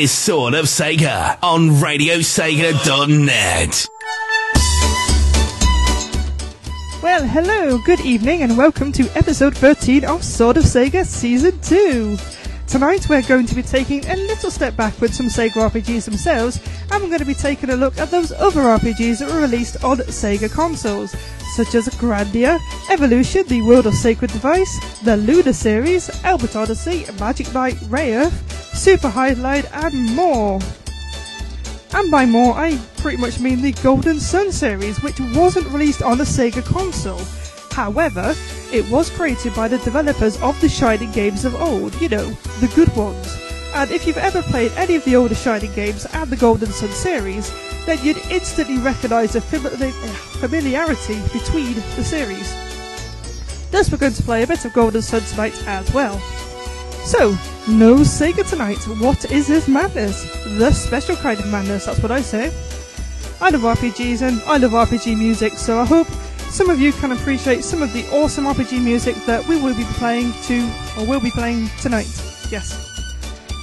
is Sword of Sega on RadioSega.net. Well, hello, good evening, and welcome to episode 13 of Sword of Sega Season 2. Tonight we're going to be taking a little step backwards from Sega RPGs themselves, and we're going to be taking a look at those other RPGs that were released on Sega consoles, such as Grandia, Evolution, The World of Sacred Device, the Lunar series, Albert Odyssey, Magic Knight, Rayearth, Super Highlight, and more. And by more, I pretty much mean the Golden Sun series, which wasn't released on a Sega console. However, it was created by the developers of the Shining games of old, you know, the good ones. And if you've ever played any of the older Shining games and the Golden Sun series, then you'd instantly recognise the eh, familiarity between the series. Thus, we're going to play a bit of Golden Sun tonight as well. So, no Sega tonight. What is this madness? The special kind of madness, that's what I say. I love RPGs and I love RPG music, so I hope some of you can appreciate some of the awesome RPG music that we will be playing to, or will be playing tonight. Yes.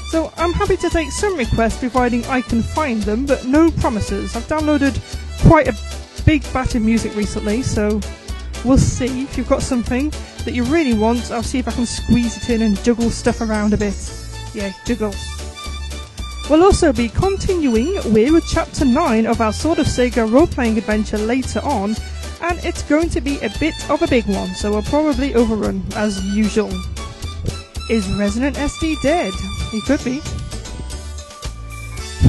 So I'm happy to take some requests providing I can find them, but no promises. I've downloaded quite a big batch of music recently, so we'll see. If you've got something that you really want, I'll see if I can squeeze it in and juggle stuff around a bit. Yeah, juggle. We'll also be continuing with Chapter 9 of our Sword of Sega role playing adventure later on, and it's going to be a bit of a big one, so we'll probably overrun as usual. Is Resident SD dead? He could be.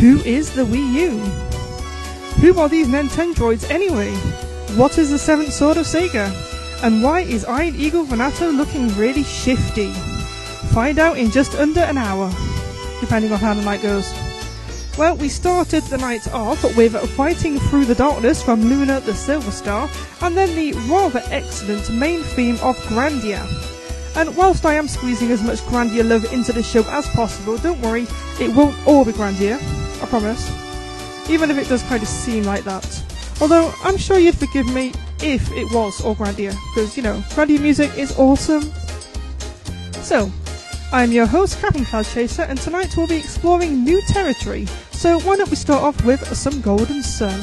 Who is the Wii U? Who are these Nintendroids anyway? What is the seventh sword of Sega? And why is Iron Eagle Venato looking really shifty? Find out in just under an hour, depending on how the night goes. Well, we started the night off with Fighting Through the Darkness from Lunar the Silver Star, and then the rather excellent main theme of Grandia. And whilst I am squeezing as much Grandia love into the show as possible, don't worry, it won't all be Grandia, I promise. Even if it does kind of seem like that. Although, I'm sure you'd forgive me if it was all Grandia, because, you know, Grandia music is awesome. So, I'm your host, Captain Cloud Chaser, and tonight we'll be exploring new territory. So why don't we start off with some Golden Sun?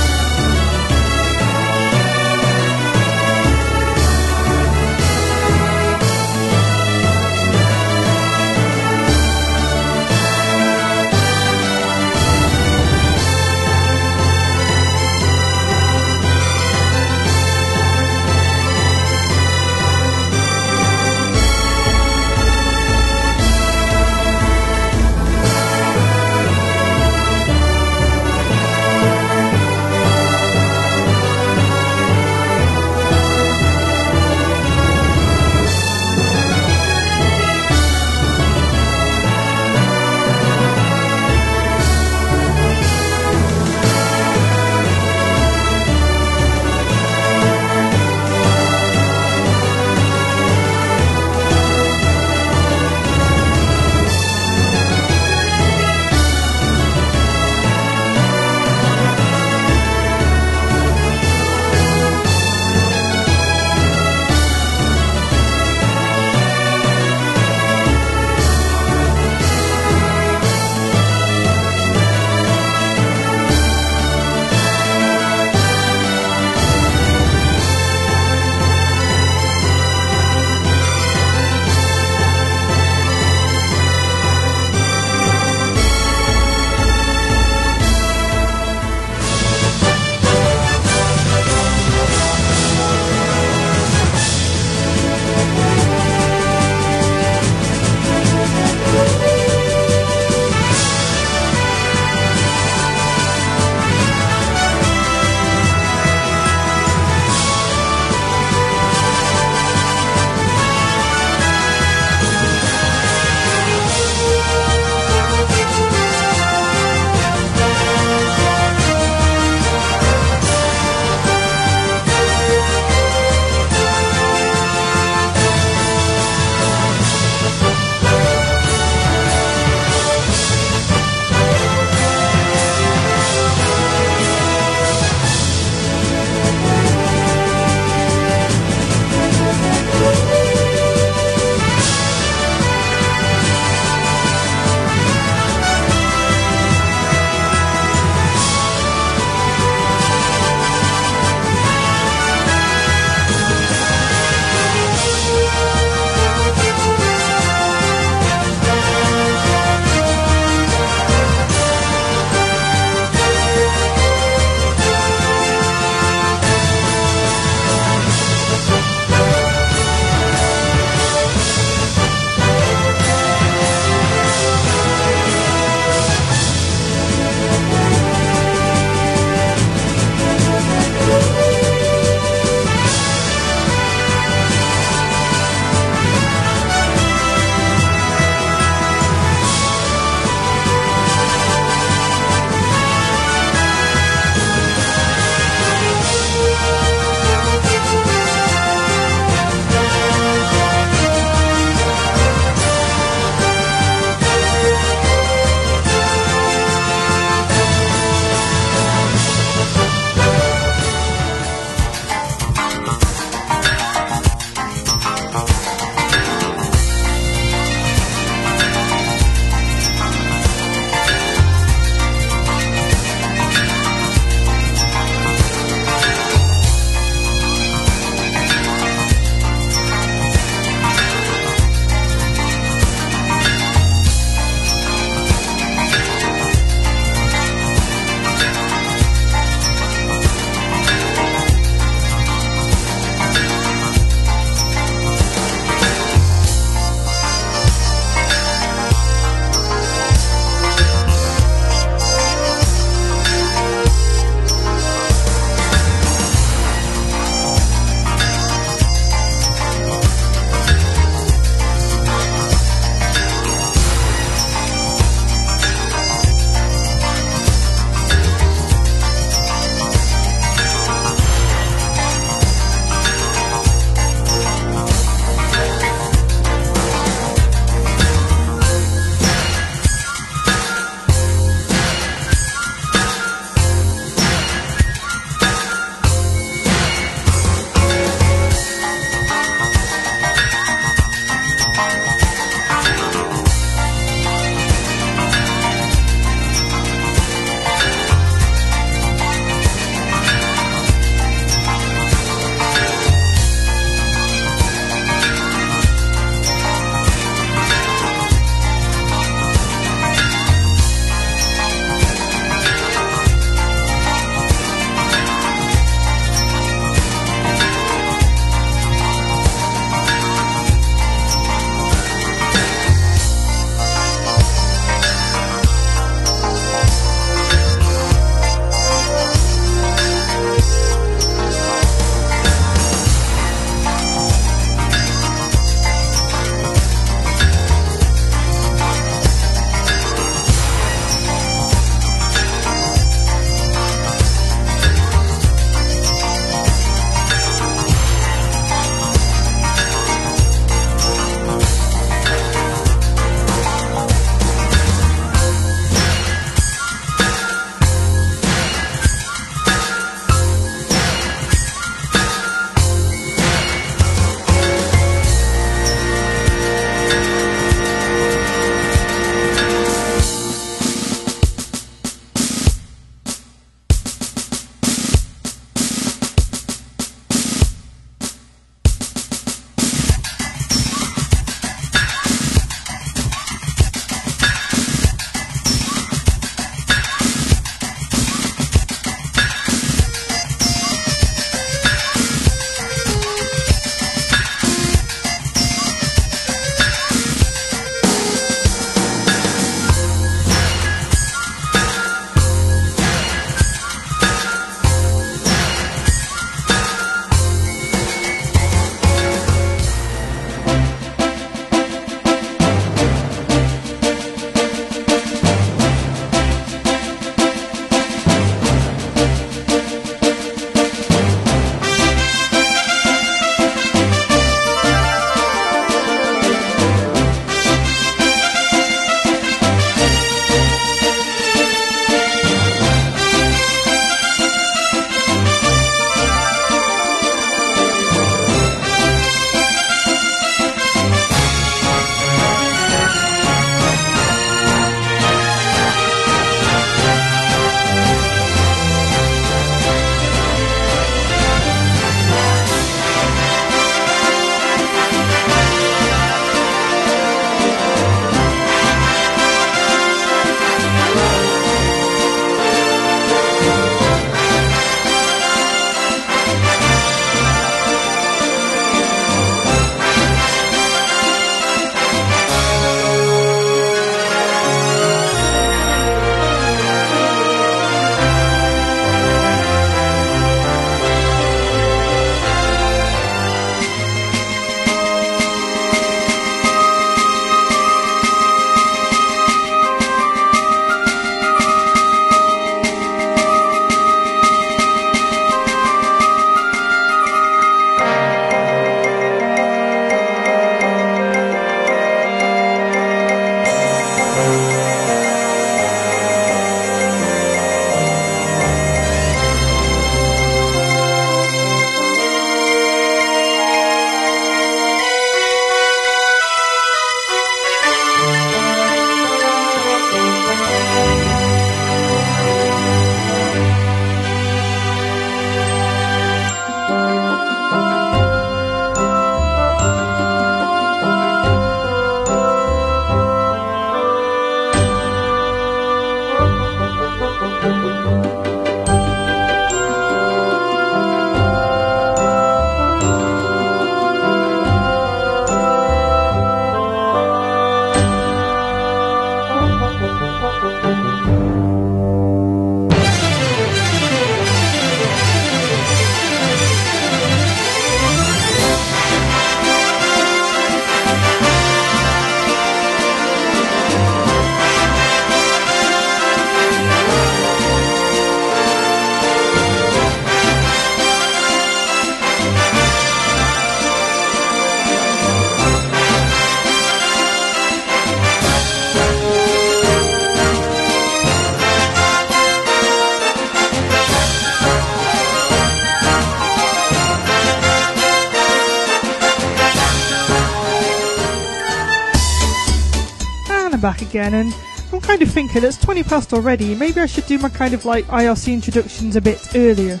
Again, and I'm kind of thinking it's 20 past already. Maybe I should do my kind of like IRC introductions a bit earlier.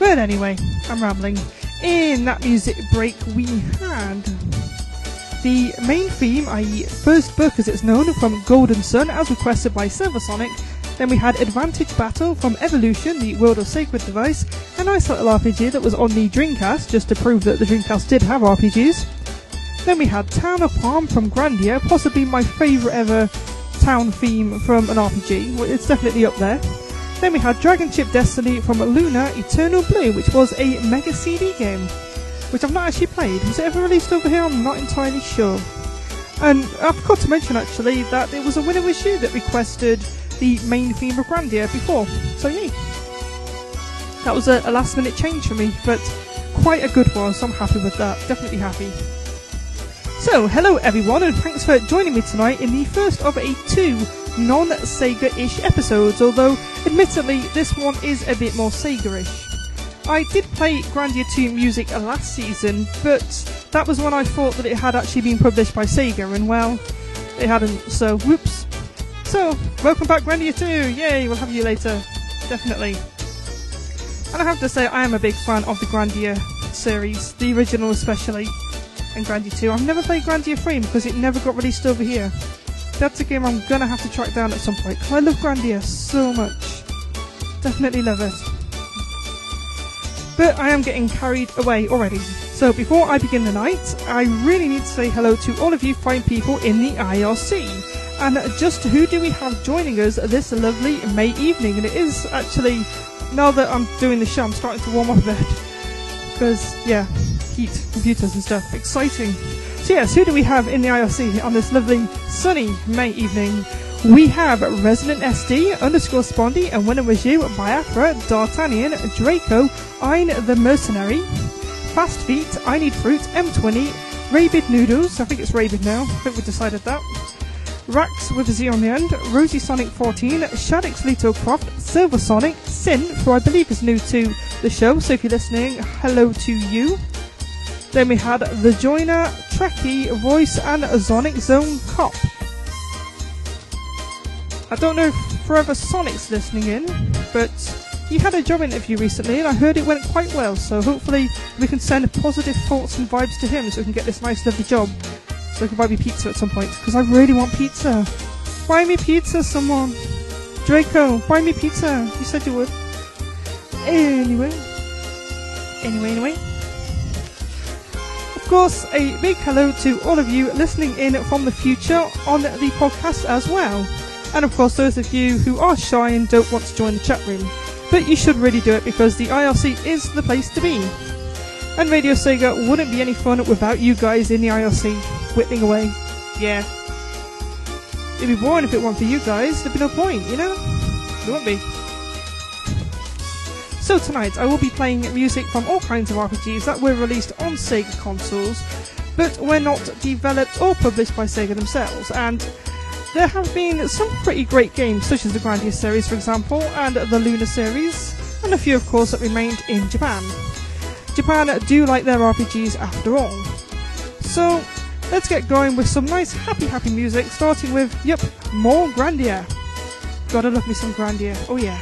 But anyway, I'm rambling. In that music break, we had the main theme, i.e., first book as it's known, from Golden Sun, as requested by Silversonic. Then we had Advantage Battle from Evolution, the World of Sacred device, a nice little RPG that was on the Dreamcast, just to prove that the Dreamcast did have RPGs. Then we had Town of Palm from Grandia, possibly my favourite ever town theme from an RPG. It's definitely up there. Then we had Dragon Chip Destiny from Lunar Eternal Blue, which was a Mega CD game, which I've not actually played. Was it ever released over here? I'm not entirely sure. And I forgot to mention actually that it was a winner was you that requested the main theme of Grandia before. So yay. That was a, a last minute change for me, but quite a good one, so I'm happy with that. Definitely happy. So, hello everyone, and thanks for joining me tonight in the first of a two non Sega ish episodes, although admittedly this one is a bit more Sega ish. I did play Grandia 2 music last season, but that was when I thought that it had actually been published by Sega, and well, it hadn't, so whoops. So, welcome back Grandia 2, yay, we'll have you later, definitely. And I have to say, I am a big fan of the Grandia series, the original especially and Grandia 2. I've never played Grandia 3 because it never got released over here. That's a game I'm gonna have to track down at some point because I love Grandia so much. Definitely love it. But I am getting carried away already. So before I begin the night, I really need to say hello to all of you fine people in the IRC. And just who do we have joining us this lovely May evening? And it is actually, now that I'm doing the show, I'm starting to warm up a bit. Because, yeah, heat, computers and stuff. Exciting. So yes, who do we have in the IRC on this lovely sunny May evening? We have Resident SD, underscore Spondy, and Winner Was You, Biafra, D'Artagnan, Draco, Ein the Mercenary, Fast Feet, I Need Fruit, M20, Rabid Noodles, I think it's Rabid now, I think we decided that. Rax with a Z on the end, Rosie Sonic 14, Shaddix Little Croft, Silver Sonic, Sin, who I believe is new to the show, so if you're listening, hello to you. Then we had The Joiner, Trekkie, Voice, and Sonic Zone Cop. I don't know if Forever Sonic's listening in, but he had a job interview recently and I heard it went quite well, so hopefully we can send positive thoughts and vibes to him so we can get this nice lovely job. So he can buy me pizza at some point, because I really want pizza. Buy me pizza, someone. Draco, buy me pizza. You said you would. Anyway. Anyway, anyway course, a big hello to all of you listening in from the future on the podcast as well. And of course, those of you who are shy and don't want to join the chat room. But you should really do it because the IRC is the place to be. And Radio Sega wouldn't be any fun without you guys in the IRC, whittling away. Yeah. It'd be boring if it weren't for you guys. There'd be no point, you know? There wouldn't be. So tonight I will be playing music from all kinds of RPGs that were released on Sega consoles, but were not developed or published by Sega themselves, and there have been some pretty great games, such as the Grandia series, for example, and the Lunar series, and a few, of course, that remained in Japan. Japan do like their RPGs after all. So, let's get going with some nice happy happy music, starting with, yep, more Grandia. Gotta love me some Grandia, oh yeah.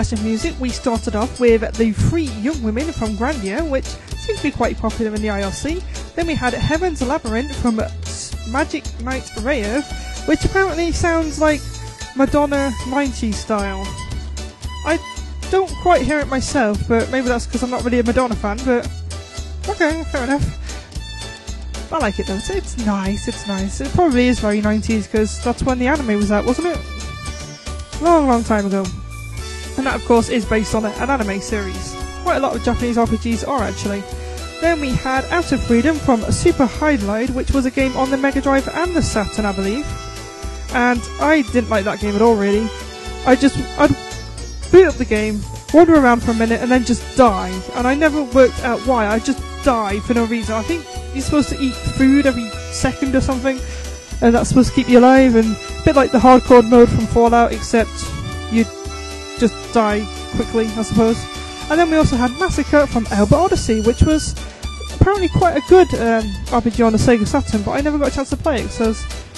Of music, we started off with The Three Young Women from Grandia, which seems to be quite popular in the IRC. Then we had Heaven's Labyrinth from Magic Knight Rayearth, which apparently sounds like Madonna 90s style. I don't quite hear it myself, but maybe that's because I'm not really a Madonna fan, but okay, fair enough. I like it though. It's, it's nice, it's nice. It probably is very 90s because that's when the anime was out, wasn't it? Long, long time ago. And that, of course, is based on an anime series. Quite a lot of Japanese RPGs are actually. Then we had Out of Freedom from Super Hydlide, which was a game on the Mega Drive and the Saturn, I believe. And I didn't like that game at all, really. I just, I'd boot up the game, wander around for a minute, and then just die. And I never worked out why. I just die for no reason. I think you're supposed to eat food every second or something, and that's supposed to keep you alive. And a bit like the hardcore mode from Fallout, except just die quickly, I suppose. And then we also had Massacre from Albert Odyssey, which was apparently quite a good um, RPG on the Sega Saturn, but I never got a chance to play it. So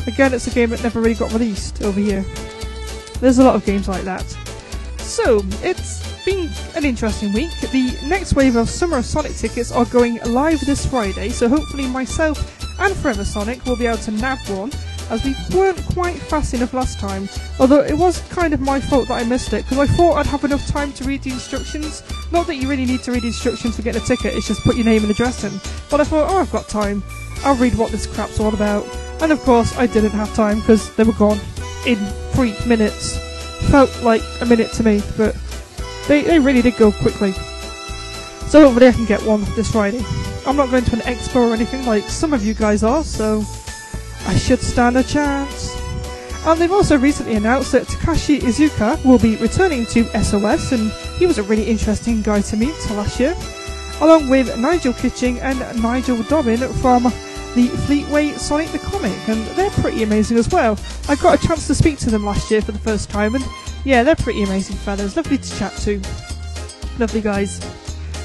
again, it's a game that never really got released over here. There's a lot of games like that. So it's been an interesting week. The next wave of Summer of Sonic tickets are going live this Friday, so hopefully myself and Forever Sonic will be able to nab one, as we weren't quite fast enough last time. Although it was kind of my fault that I missed it, because I thought I'd have enough time to read the instructions. Not that you really need to read the instructions to get a ticket, it's just put your name and address in. But I thought, oh, I've got time. I'll read what this crap's all about. And of course, I didn't have time because they were gone in three minutes. Felt like a minute to me, but they, they really did go quickly. So hopefully I can get one this Friday. I'm not going to an expo or anything like some of you guys are, so I should stand a chance. And they've also recently announced that Takashi Iizuka will be returning to SOS, and he was a really interesting guy to meet last year, along with Nigel Kitching and Nigel Dobbyn from the Fleetway Sonic the Comic, and they're pretty amazing as well. I got a chance to speak to them last year for the first time, and yeah, they're pretty amazing fellows. Lovely to chat to. Lovely guys.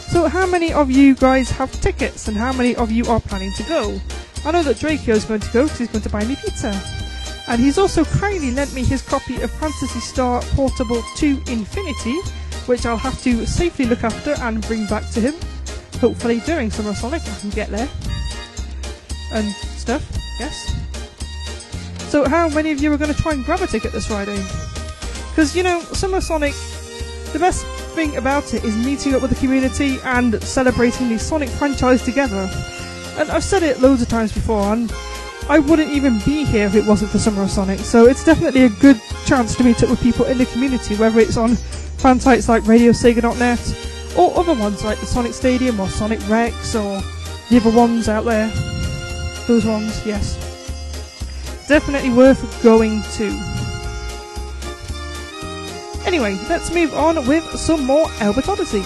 So, how many of you guys have tickets, and how many of you are planning to go? I know that Draco is going to go because he's going to buy me pizza. And he's also kindly lent me his copy of Phantasy Star Portable 2 Infinity, which I'll have to safely look after and bring back to him. Hopefully during Summer Sonic I can get there. And stuff, yes. So how many of you are going to try and grab a ticket this Friday? Because, you know, Summer Sonic, the best thing about it is meeting up with the community and celebrating the Sonic franchise together. And I've said it loads of times before, and I wouldn't even be here if it wasn't for Summer of Sonic. So it's definitely a good chance to meet up with people in the community, whether it's on fan sites like RadioSega.net or other ones like the Sonic Stadium or Sonic Rex or the other ones out there. Those ones, yes. Definitely worth going to. Anyway, let's move on with some more Albert Odyssey.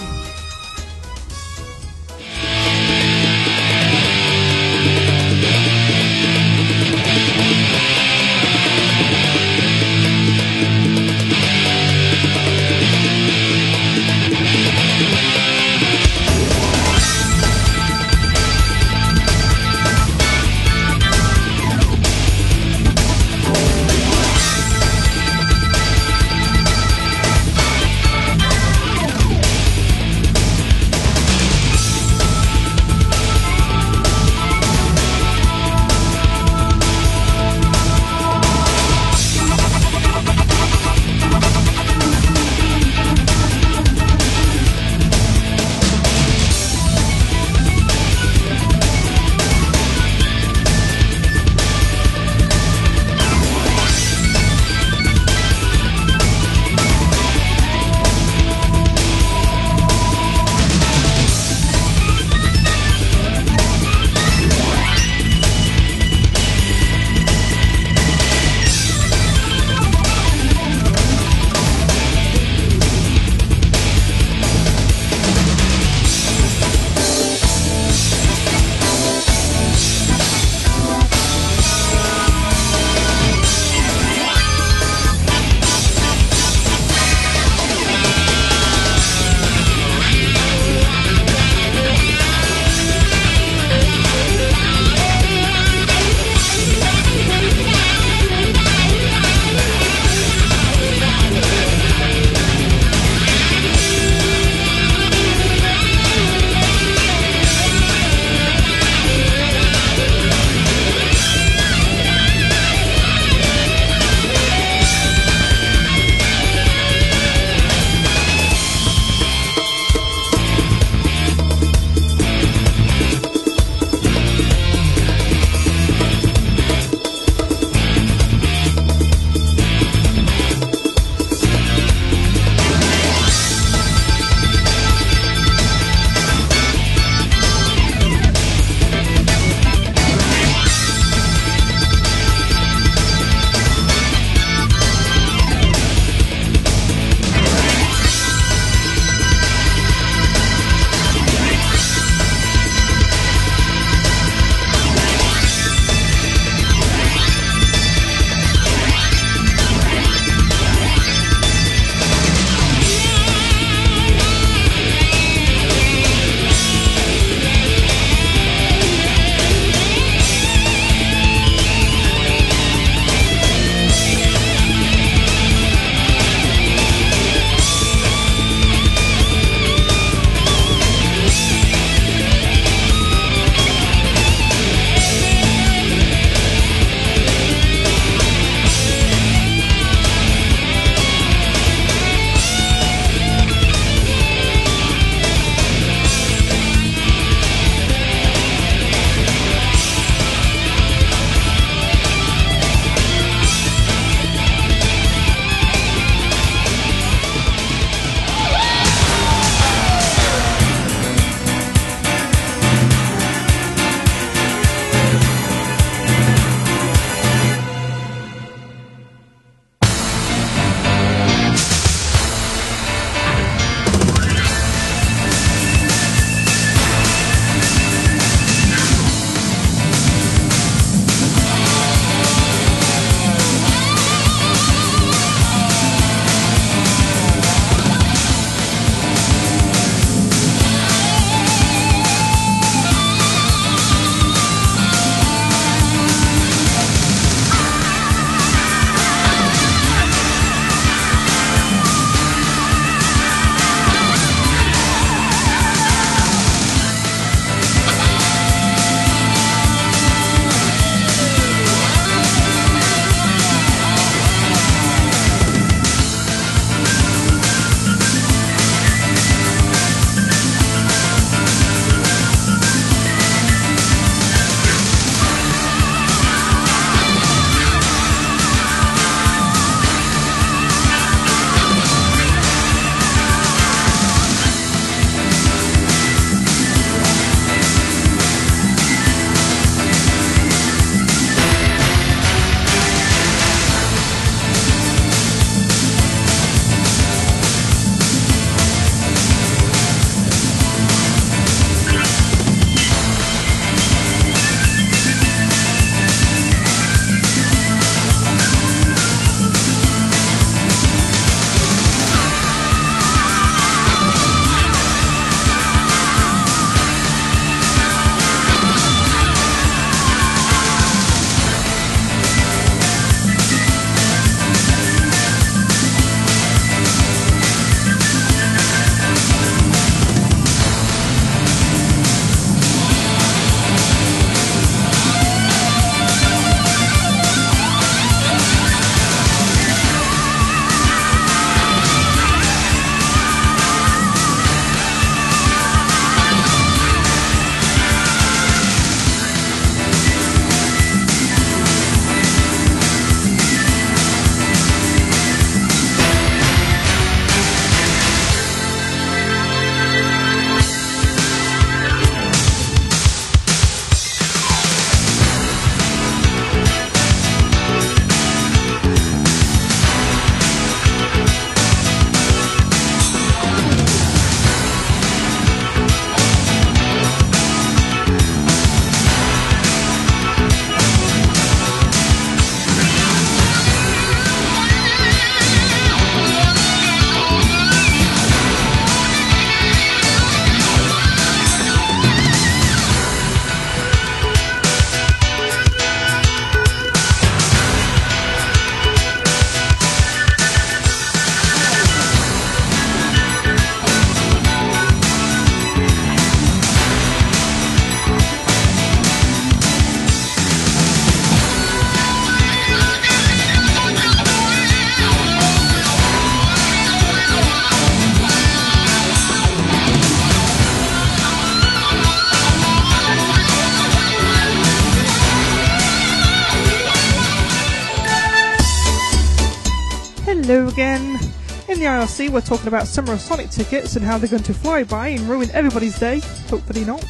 IRC, we're talking about Summer of Sonic tickets and how they're going to fly by and ruin everybody's day. Hopefully not.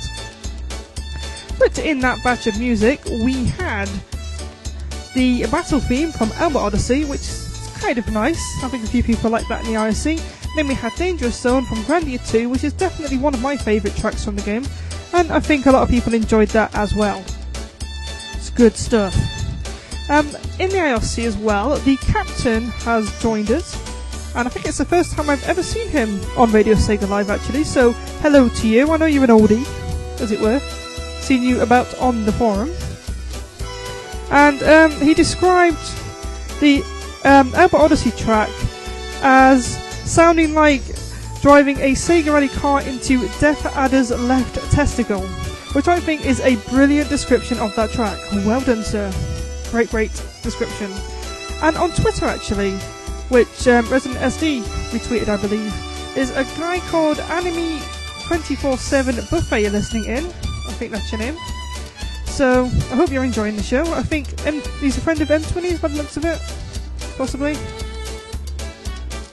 But in that batch of music, we had the battle theme from Albert Odyssey, which is kind of nice. I think a few people like that in the IRC. Then we had Dangerous Zone from Grandia 2, which is definitely one of my favourite tracks from the game, and I think a lot of people enjoyed that as well. It's good stuff. Um, in the IRC as well, the captain has joined us, and I think it's the first time I've ever seen him on Radio Sega Live actually, so hello to you. I know you're an oldie, as it were. Seen you about on the forum. And um, he described the um, Albert Odyssey track as sounding like driving a Sega Rally car into Death Adder's left testicle, which I think is a brilliant description of that track. Well done, sir. Great, great description. And on Twitter, actually, which um, Resident SD retweeted, I believe, is a guy called Anime 24 7 Buffet You're listening in. I think that's your name. So I hope you're enjoying the show. I think M- he's a friend of M20's by the looks of it, possibly.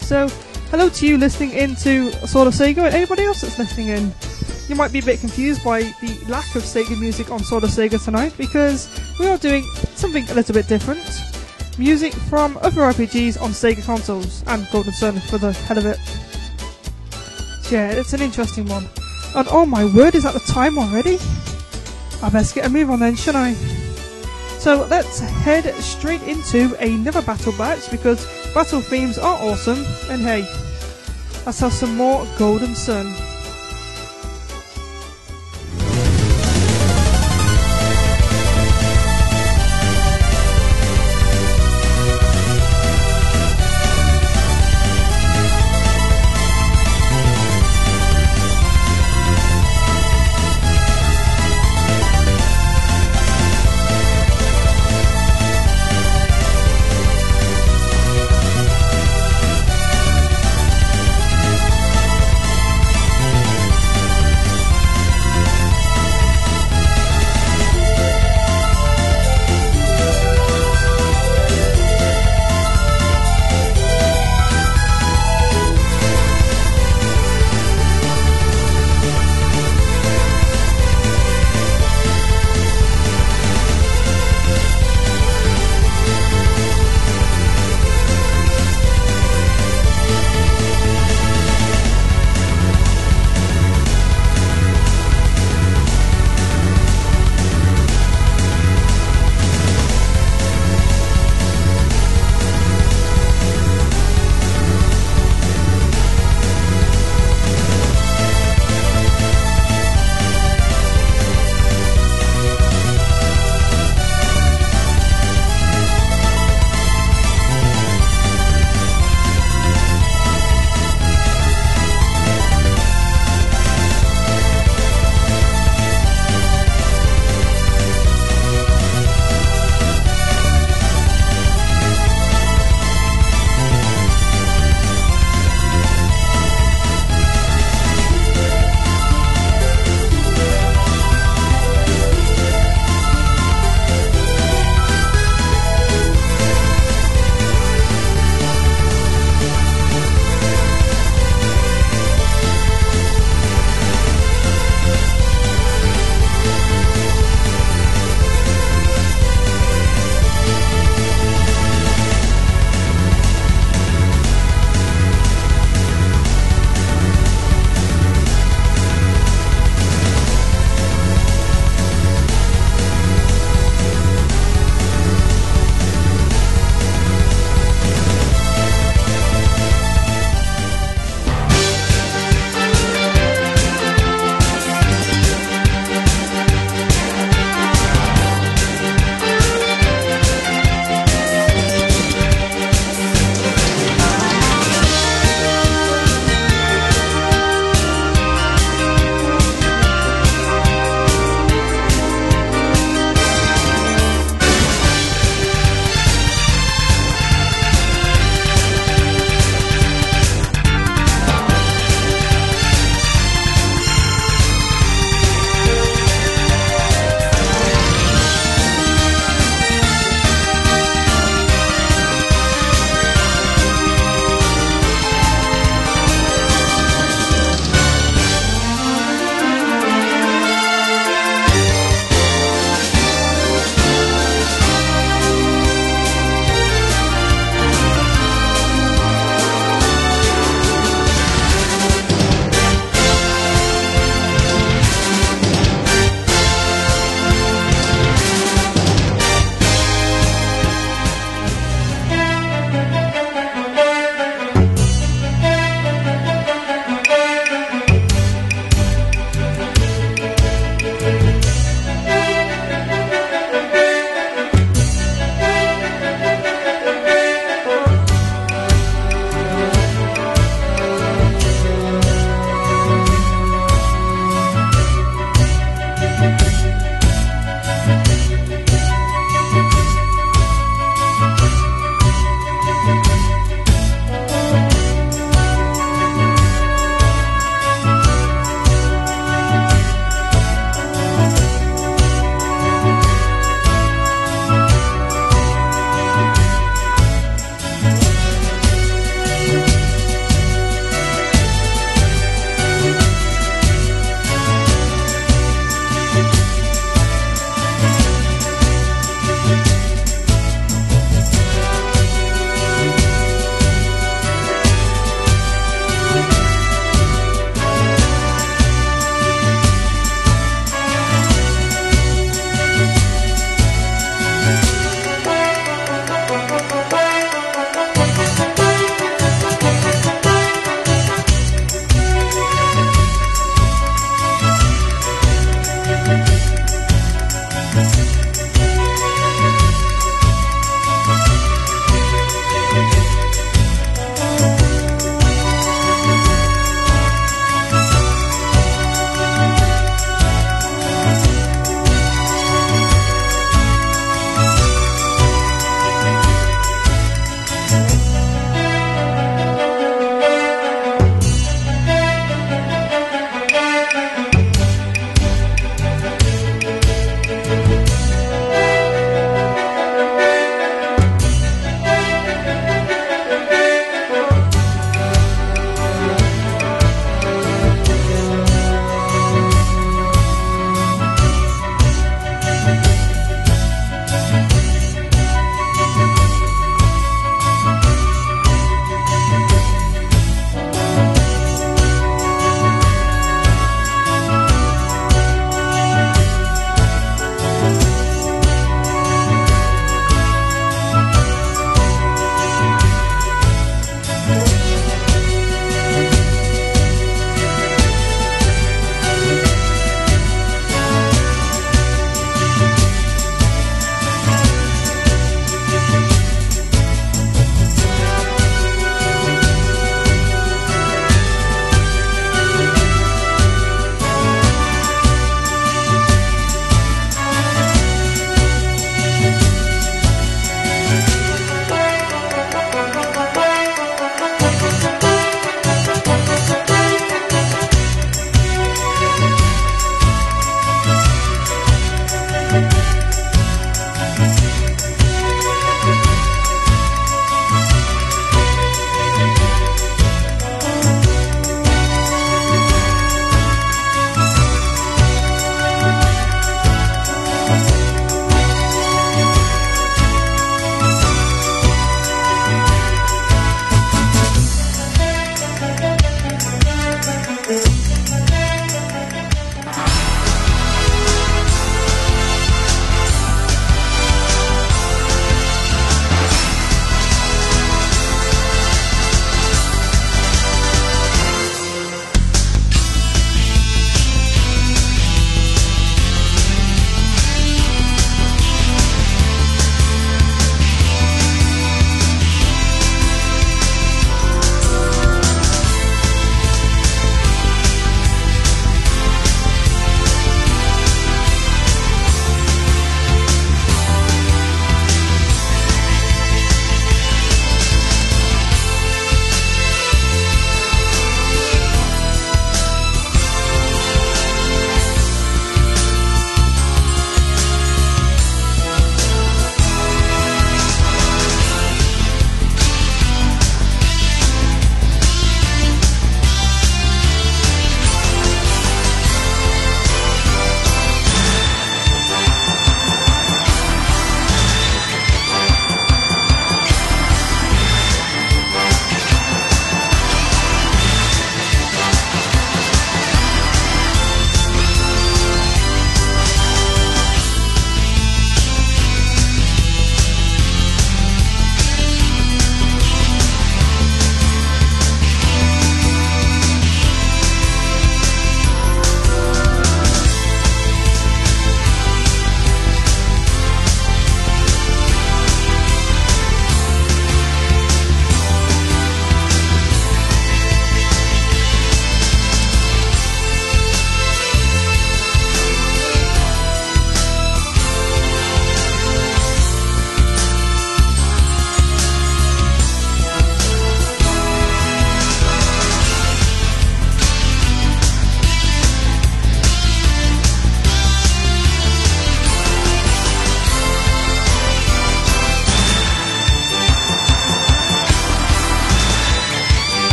So hello to you listening in to Sword of Sega and anybody else that's listening in. You might be a bit confused by the lack of Sega music on Sword of Sega tonight because we are doing something a little bit different. Music from other RPGs on Sega consoles and Golden Sun for the hell of it. So yeah, it's an interesting one. And oh my word, is that the time already? I best get a move on then, shouldn't I? So let's head straight into another battle batch because battle themes are awesome. And hey, let's have some more Golden Sun.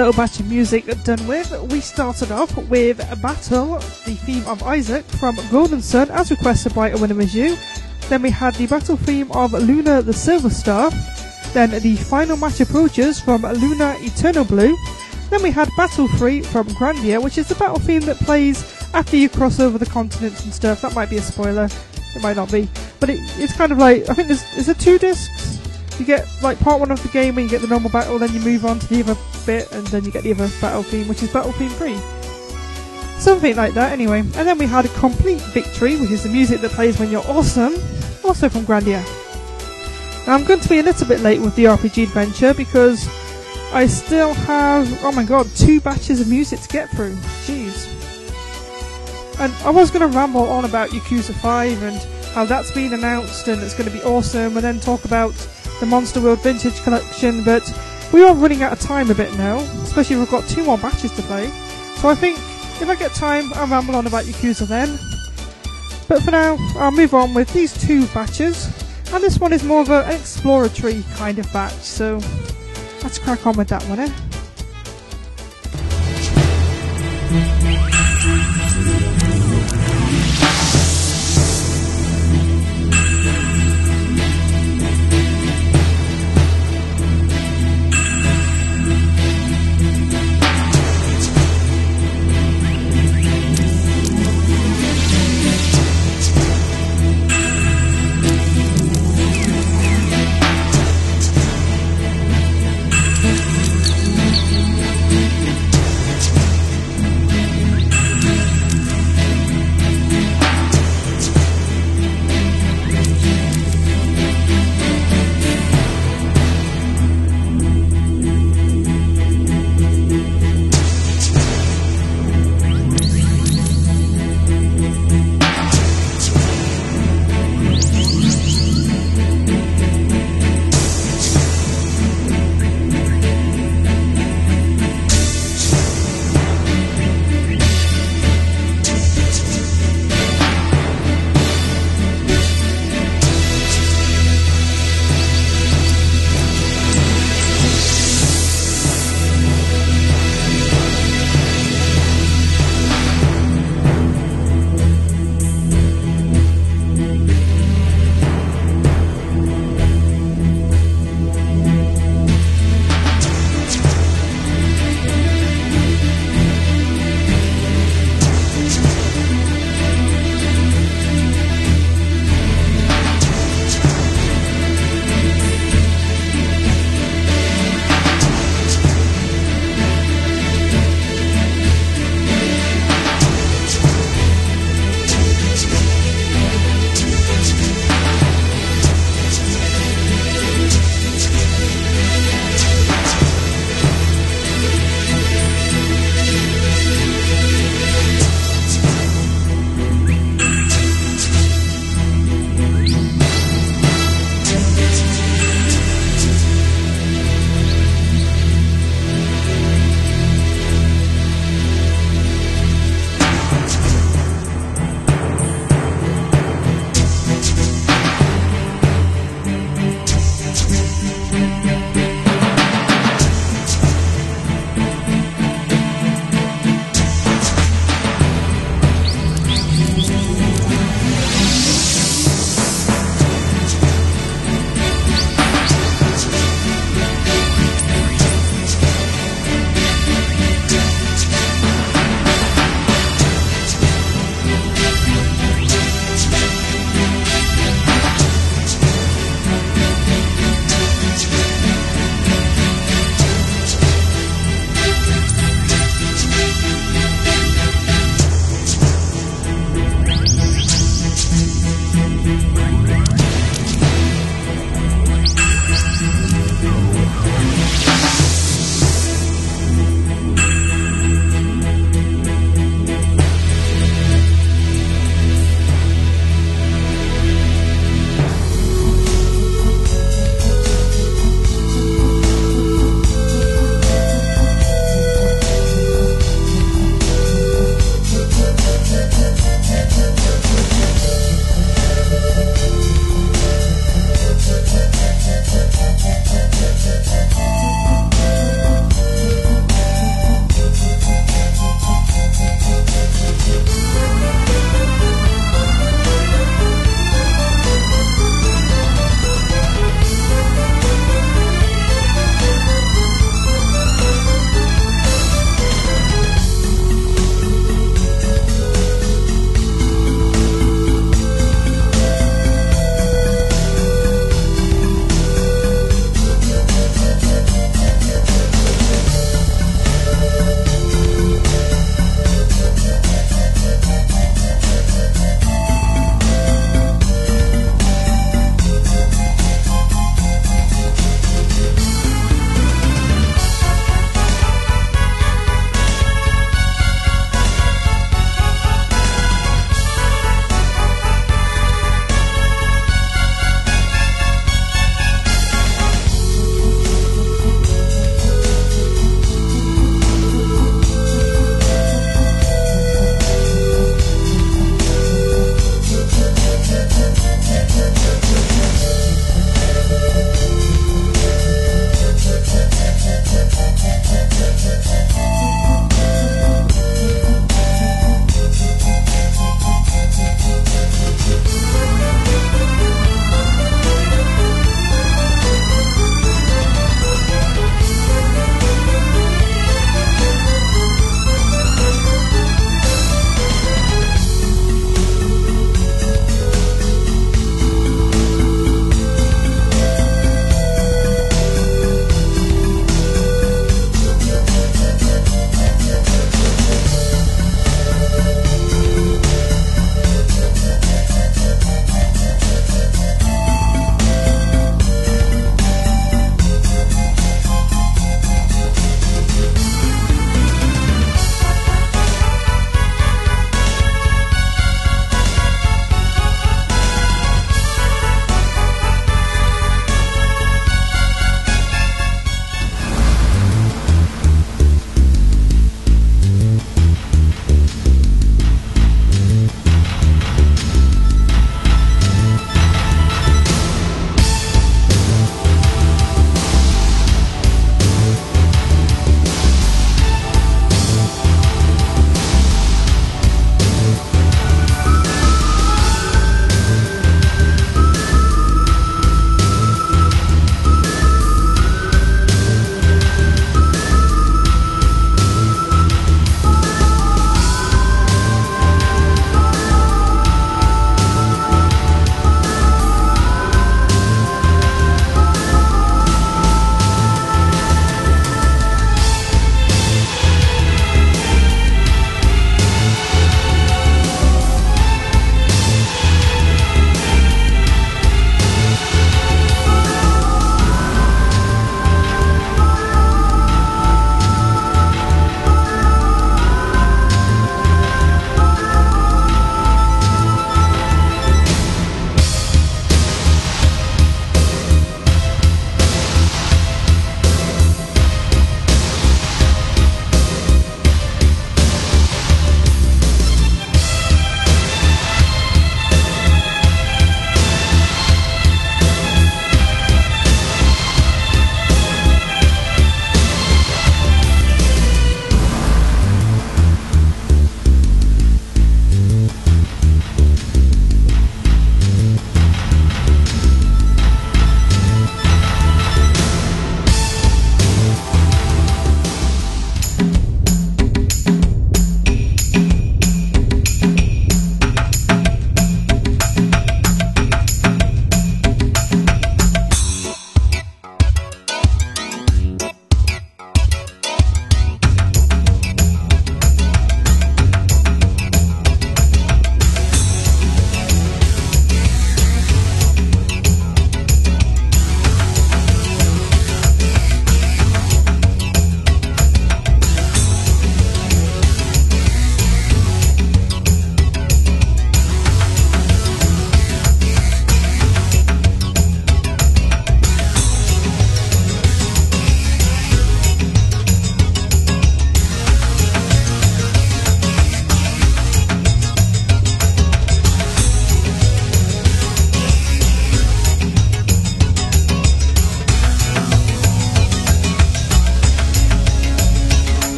Little batch of music done with, we started off with a Battle, the theme of Isaac from Golden Sun, as requested by A Winner Is You. Then we had the battle theme of Lunar the Silver Star. Then the final match approaches from Lunar Eternal Blue. Then we had Battle 3 from Grandia, which is the battle theme that plays after you cross over the continents and stuff. That might be a spoiler. It might not be. But it, it's kind of like, I think there's, is there two discs? You get like part one of the game when you get the normal battle, then you move on to the other bit, and then you get the other battle theme, which is Battle Theme 3. Something like that, anyway. And then we had a Complete Victory, which is the music that plays when you're awesome, also from Grandia. Now I'm going to be a little bit late with the RPG adventure because I still have, oh my god, two batches of music to get through. Jeez. And I was going to ramble on about Yakuza 5 and how that's been announced and it's going to be awesome, and then talk about the Monster World Vintage Collection, but we are running out of time a bit now, especially if we've got two more batches to play. So I think if I get time, I'll ramble on about Yakuza then. But for now, I'll move on with these two batches, and this one is more of an exploratory kind of batch, so let's crack on with that one, eh?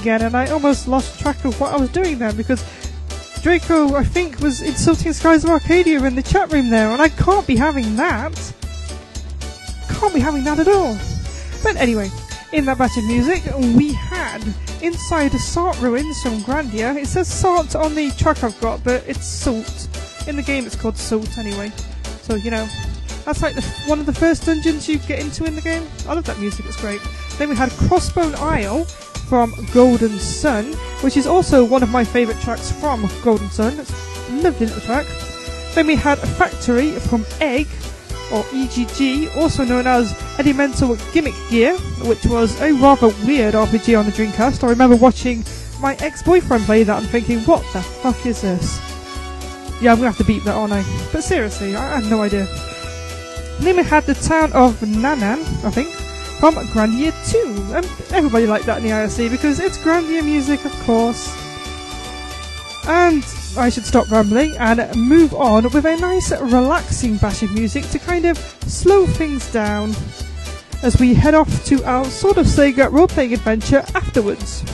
Again, and I almost lost track of what I was doing there because Draco, I think, was insulting Skies of Arcadia in the chat room there, and I can't be having that. Can't be having that at all. But anyway, in that batch of music, we had Inside the Salt Ruins from Grandia. It says Salt on the track I've got, but it's Salt. In the game, it's called Salt anyway. So, you know, that's like the, one of the first dungeons you get into in the game. I love that music, it's great. Then we had Crossbone Isle from Golden Sun, which is also one of my favourite tracks from Golden Sun. It's a lovely little track. Then we had Factory from Egg, or EGG, also known as Elemental Gimmick Gear, which was a rather weird RPG on the Dreamcast. I remember watching my ex-boyfriend play that and thinking, what the fuck is this? Yeah, I'm gonna have to beat that, aren't I? But seriously, I have no idea. Then we had the town of Nanan, I think, from Grandia 2. And everybody liked that in the IRC because it's Grandia music, of course. And I should stop rambling and move on with a nice, relaxing batch of music to kind of slow things down as we head off to our sort of Sega role playing adventure afterwards.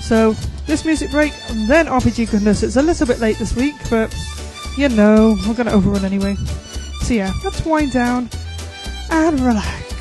So, this music break, then RPG goodness. It's a little bit late this week, but you know, we're to overrun anyway. So, yeah, let's wind down and relax.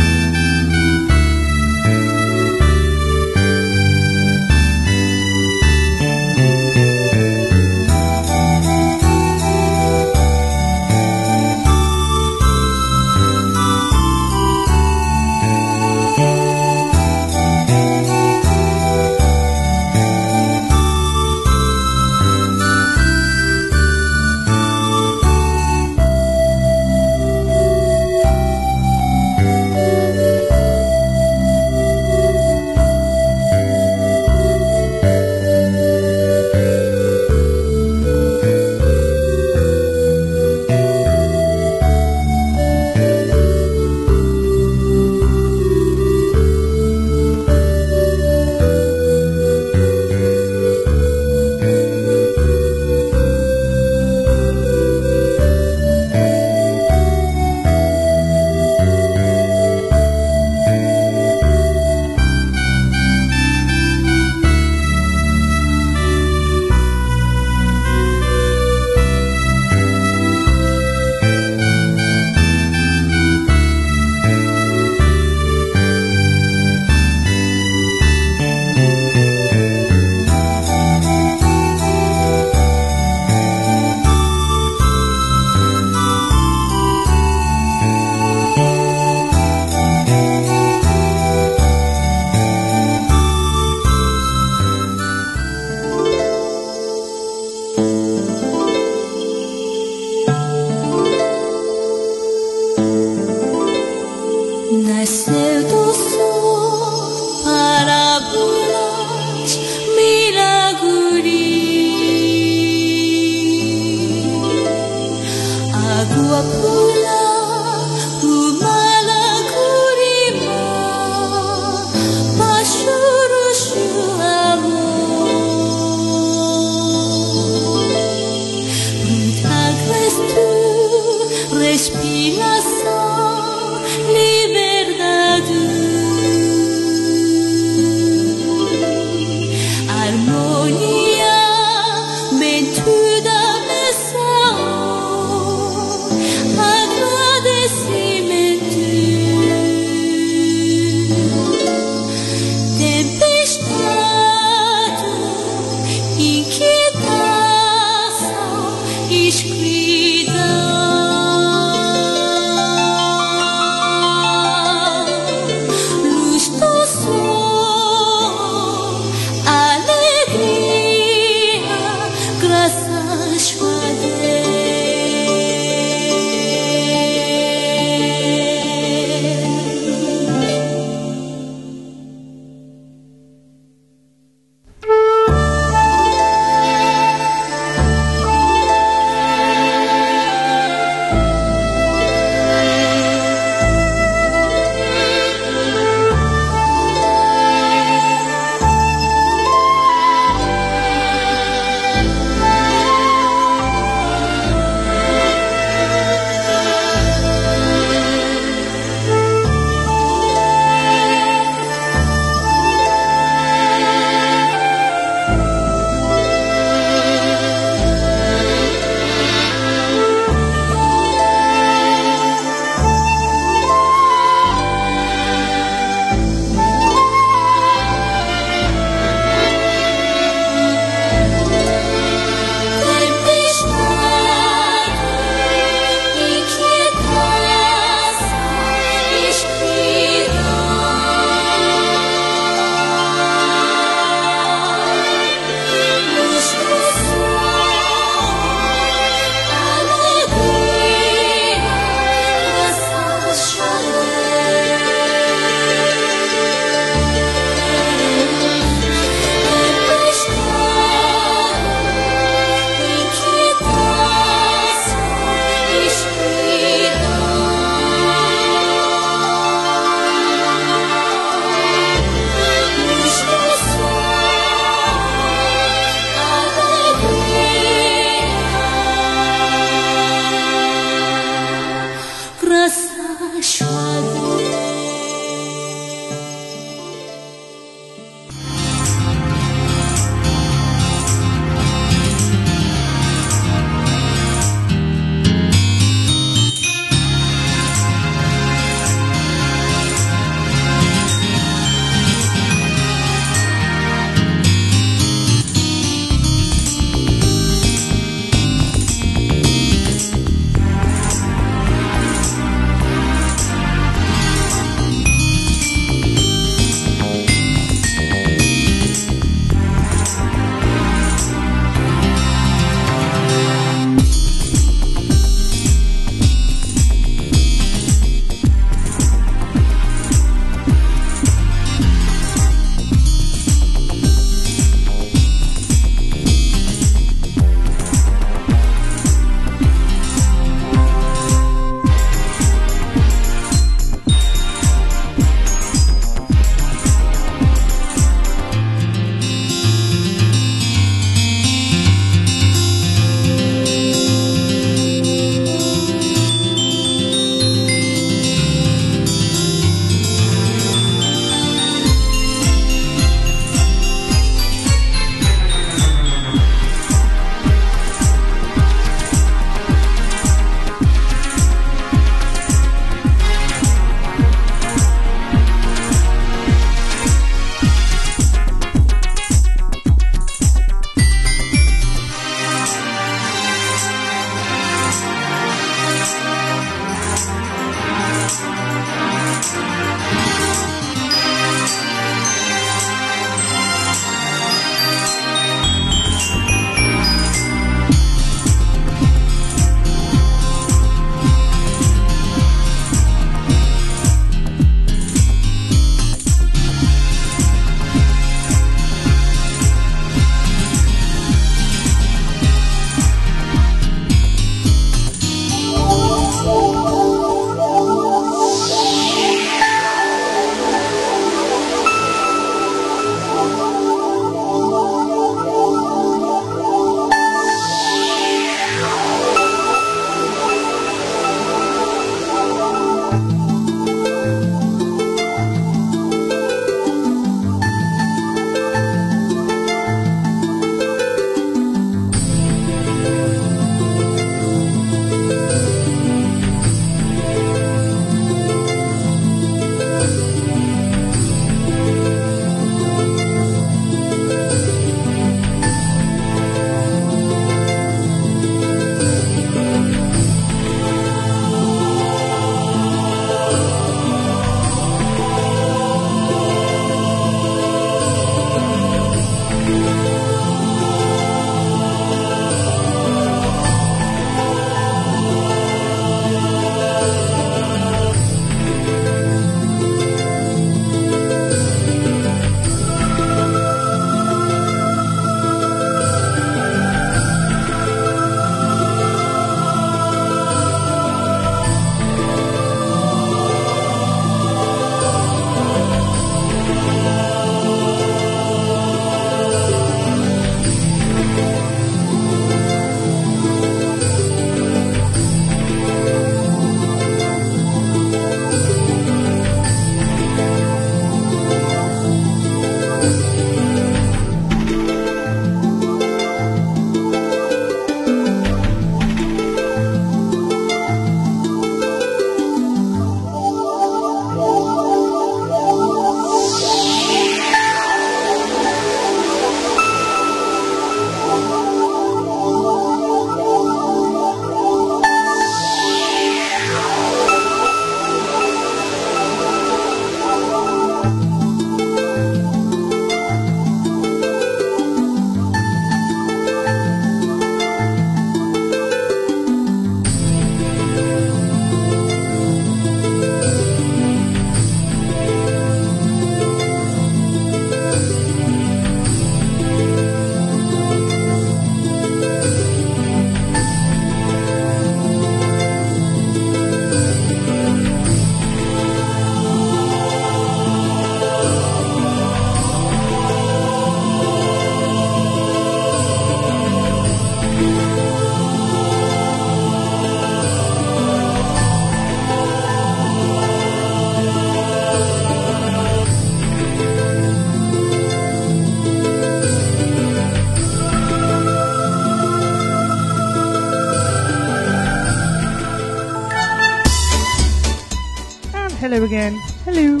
Again. Hello.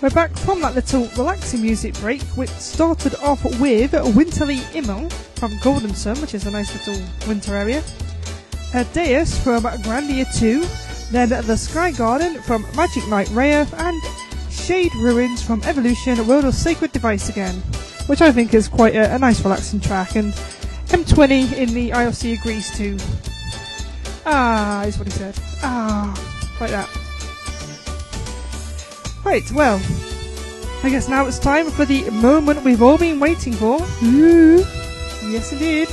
We're back from that little relaxing music break, which started off with Winterly Imil from Golden Sun, which is a nice little winter area. A Deus from Grandia 2, then The Sky Garden from Magic Knight Rayearth, and Shade Ruins from Evolution World of Sacred Device again, which I think is quite a, a nice relaxing track, and M20 in the IRC agrees too. Ah, is what he said. Ah, like that. Right, well, I guess now it's time for the moment we've all been waiting for. Ooh, yes, indeed.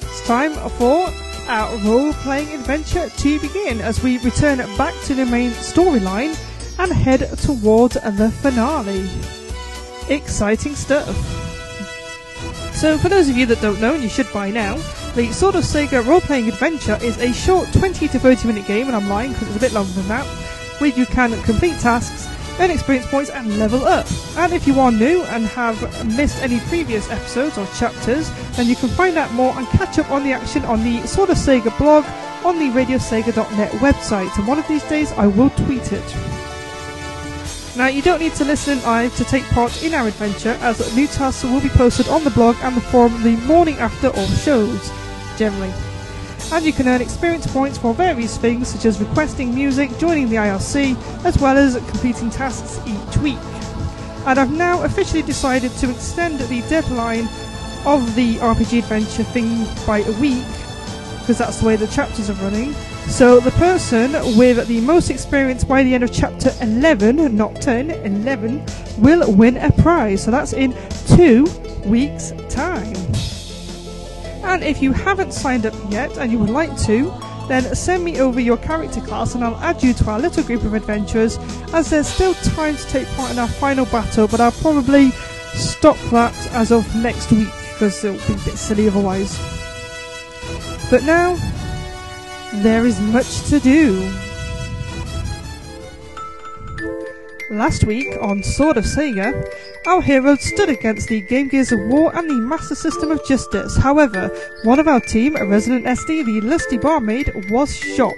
It's time for our role playing adventure to begin as we return back to the main storyline and head towards the finale. Exciting stuff. So, for those of you that don't know, and you should by now, the Sword of Sega role playing adventure is a short 20 to 30 minute game, and I'm lying because it's a bit longer than that, where you can complete tasks, earn experience points, and level up. And if you are new and have missed any previous episodes or chapters, then you can find out more and catch up on the action on the Sword of Sega blog on the radiosega.net website. And one of these days I will tweet it. Now, you don't need to listen live to take part in our adventure, as new tasks will be posted on the blog and the forum the morning after all shows, generally. And you can earn experience points for various things, such as requesting music, joining the IRC, as well as completing tasks each week. And I've now officially decided to extend the deadline of the RPG adventure thing by a week, because that's the way the chapters are running. So the person with the most experience by the end of chapter 11, not 10, 11, will win a prize. So that's in two weeks' time. And if you haven't signed up yet and you would like to, then send me over your character class and I'll add you to our little group of adventurers as there's still time to take part in our final battle, but I'll probably stop that as of next week because it'll be a bit silly otherwise. But now, there is much to do. Last week on Sword of Sega, our heroes stood against the Game Gears of War and the Master System of Justice. However, one of our team, a resident SD, the lusty barmaid, was shot.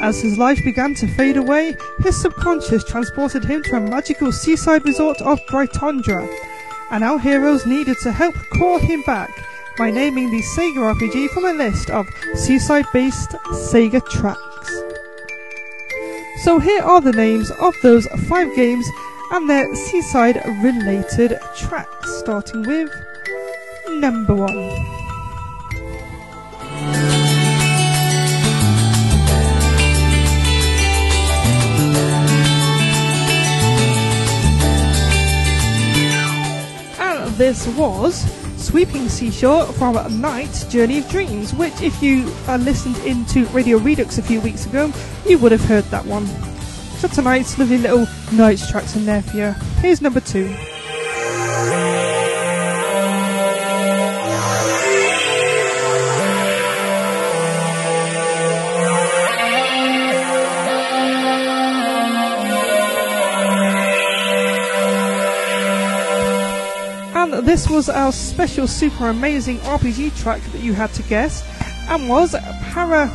As his life began to fade away, his subconscious transported him to a magical seaside resort of Brightondra, and our heroes needed to help call him back by naming the Sega RPG from a list of seaside-based Sega tracks. So here are the names of those five games and their seaside related tracks, starting with number one. And this was Sweeping Seashore from Nights Journey of Dreams, which, if you uh, listened into Radio Redux a few weeks ago, you would have heard that one. So tonight's lovely little Nights tracks in there for you. Here's number two. And this was our special super amazing RPG track that you had to guess, and was Para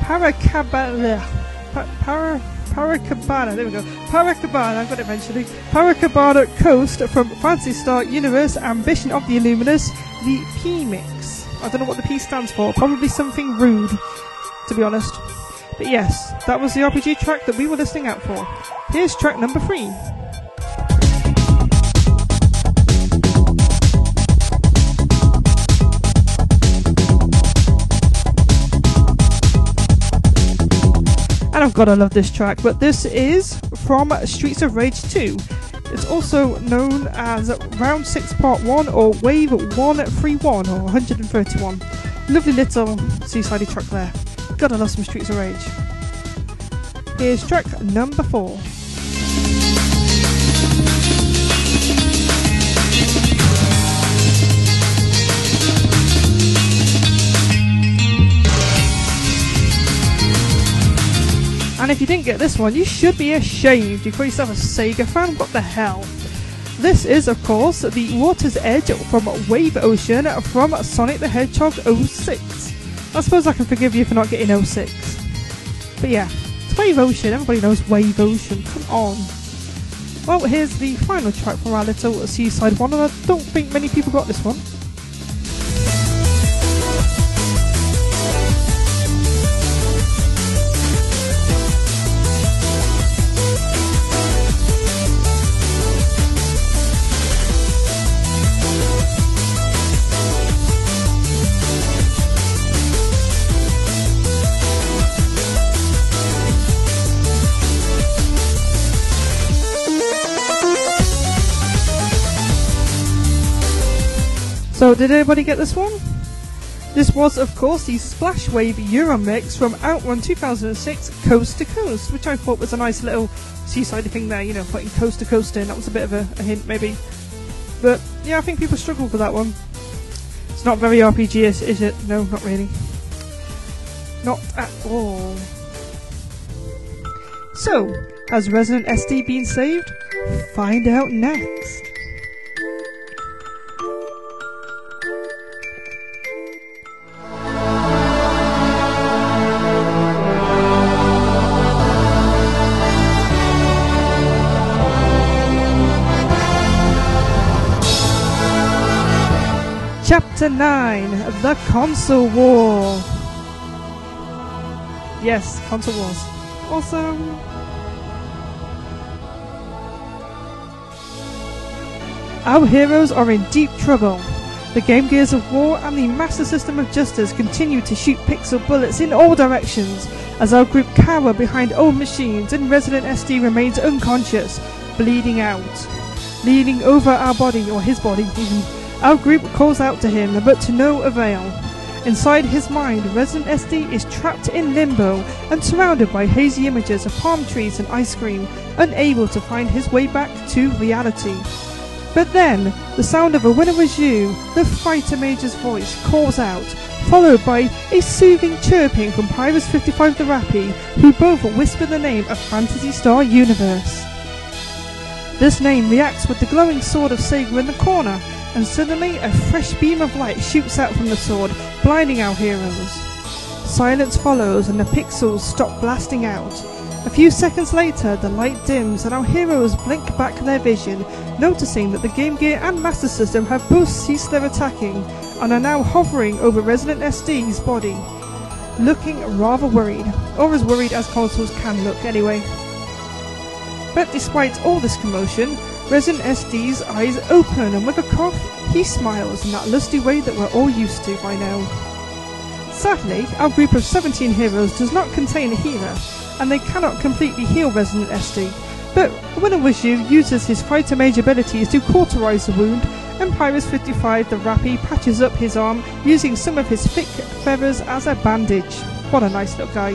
Paracabana Pa- Para Paracabana. There we go. Paracabana. I got it eventually. Paracabana Coast from Phantasy Star Universe Ambition of the Illuminus. The P mix. I don't know what the P stands for. Probably something rude, to be honest. But yes, that was the RPG track that we were listening out for. Here's track number three. And I've got to love this track, but this is from Streets of Rage 2. It's also known as Round 6 Part 1 or Wave 131 or 131. Lovely little seaside track there. Gotta love some Streets of Rage. Here's track number 4. And if you didn't get this one, you should be ashamed. You call yourself a Sega fan? What the hell? This is, of course, the Water's Edge from Wave Ocean from Sonic the Hedgehog 06. I suppose I can forgive you for not getting 06. But yeah, It's Wave Ocean. Everybody knows Wave Ocean. Come on. Well, here's the final track from our little seaside one, and I don't think many people got this one. Did anybody get this one? This was, of course, the Splash Wave Euro mix from Outrun 2006 Coast to Coast, which I thought was a nice little seaside thing there, you know, putting coast to coast in. That was a bit of a, a hint, maybe. But, yeah, I think people struggled with that one. It's not very RPG, is, is it? No, not really. Not at all. So, has Resident SD been saved? Find out next. Chapter 9 The Console War. Yes, Console Wars. Awesome. Our heroes are in deep trouble. The Game Gears of War and the Master System of Justice continue to shoot pixel bullets in all directions as our group cower behind old machines and Resident SD remains unconscious, bleeding out. Leaning over our body, or his body even, our group calls out to him, but to no avail. Inside his mind, Resident SD is trapped in limbo and surrounded by hazy images of palm trees and ice cream, unable to find his way back to reality. But then, the sound of a winner was you, the fighter major's voice calls out, followed by a soothing chirping from Pyrus 55 the Rappy, who both whisper the name of Phantasy Star Universe. This name reacts with the glowing sword of Sega in the corner, and suddenly a fresh beam of light shoots out from the sword, blinding our heroes. Silence follows and the pixels stop blasting out. A few seconds later, the light dims and our heroes blink back their vision, noticing that the Game Gear and Master System have both ceased their attacking and are now hovering over Resident SD's body, looking rather worried, or as worried as consoles can look anyway. But despite all this commotion, Resident SD's eyes open and with a cough, he smiles in that lusty way that we're all used to by now. Sadly, our group of 17 heroes does not contain a healer, and they cannot completely heal Resident SD. But Winner Wishu uses his fighter mage abilities to cauterize the wound, and Pyrus 55 the Rappy patches up his arm using some of his thick feathers as a bandage. What a nice little guy.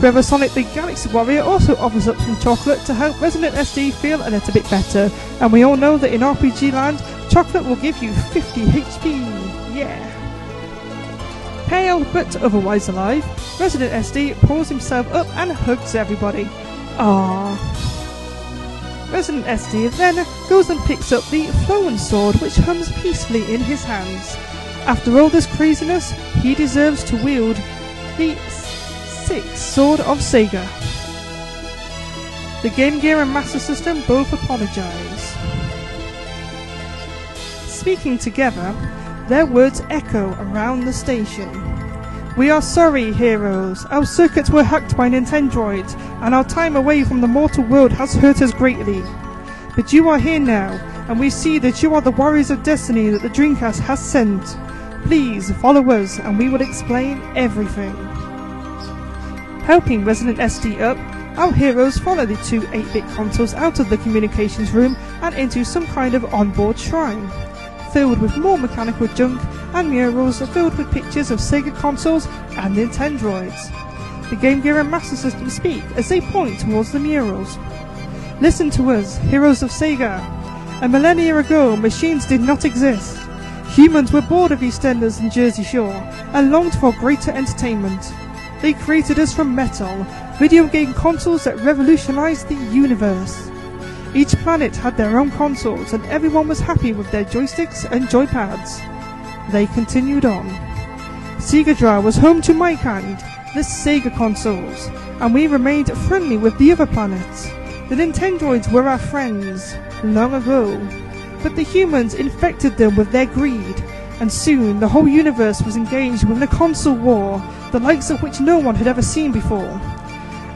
Forever Sonic the Galaxy Warrior also offers up some chocolate to help Resident SD feel a little bit better, and we all know that in RPG land, chocolate will give you 50 HP. Yeah. Pale but otherwise alive, Resident SD pulls himself up and hugs everybody. Ah. Resident SD then goes and picks up the Flowen sword which hums peacefully in his hands. After all this craziness, he deserves to wield the sixth Sword of Sega. The Game Gear and Master System both apologize. Speaking together, their words echo around the station. We are sorry, heroes. Our circuits were hacked by Nintendroids, and our time away from the mortal world has hurt us greatly. But you are here now, and we see that you are the warriors of destiny that the Dreamcast has sent. Please follow us, and we will explain everything. Helping Resident SD up, our heroes follow the two 8-bit consoles out of the communications room and into some kind of onboard shrine, filled with more mechanical junk and murals are filled with pictures of Sega consoles and Nintendroids. The Game Gear and Master System speak as they point towards the murals. Listen to us, heroes of Sega. A millennia ago, machines did not exist. Humans were bored of EastEnders and Jersey Shore and longed for greater entertainment. They created us from metal, video game consoles that revolutionized the universe. Each planet had their own consoles and everyone was happy with their joysticks and joypads. They continued on. Sega Drive was home to my kind, the Sega consoles, and we remained friendly with the other planets. The Nintendroids were our friends long ago, but the humans infected them with their greed, and soon the whole universe was engaged with a console war, the likes of which no one had ever seen before.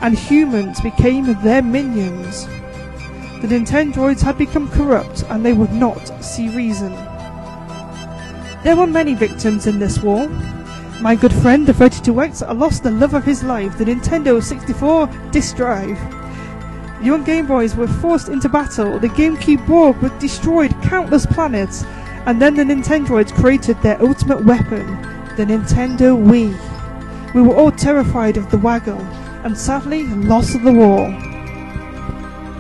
And humans became their minions. The Nintendroids had become corrupt and they would not see reason. There were many victims in this war. My good friend, the 32X, lost the love of his life, the Nintendo 64 disk drive. Young Game Boys were forced into battle, the GameCube Borg were destroyed countless planets, and then the Nintendroids created their ultimate weapon, the Nintendo Wii. We were all terrified of the Waggle, and sadly lost the war.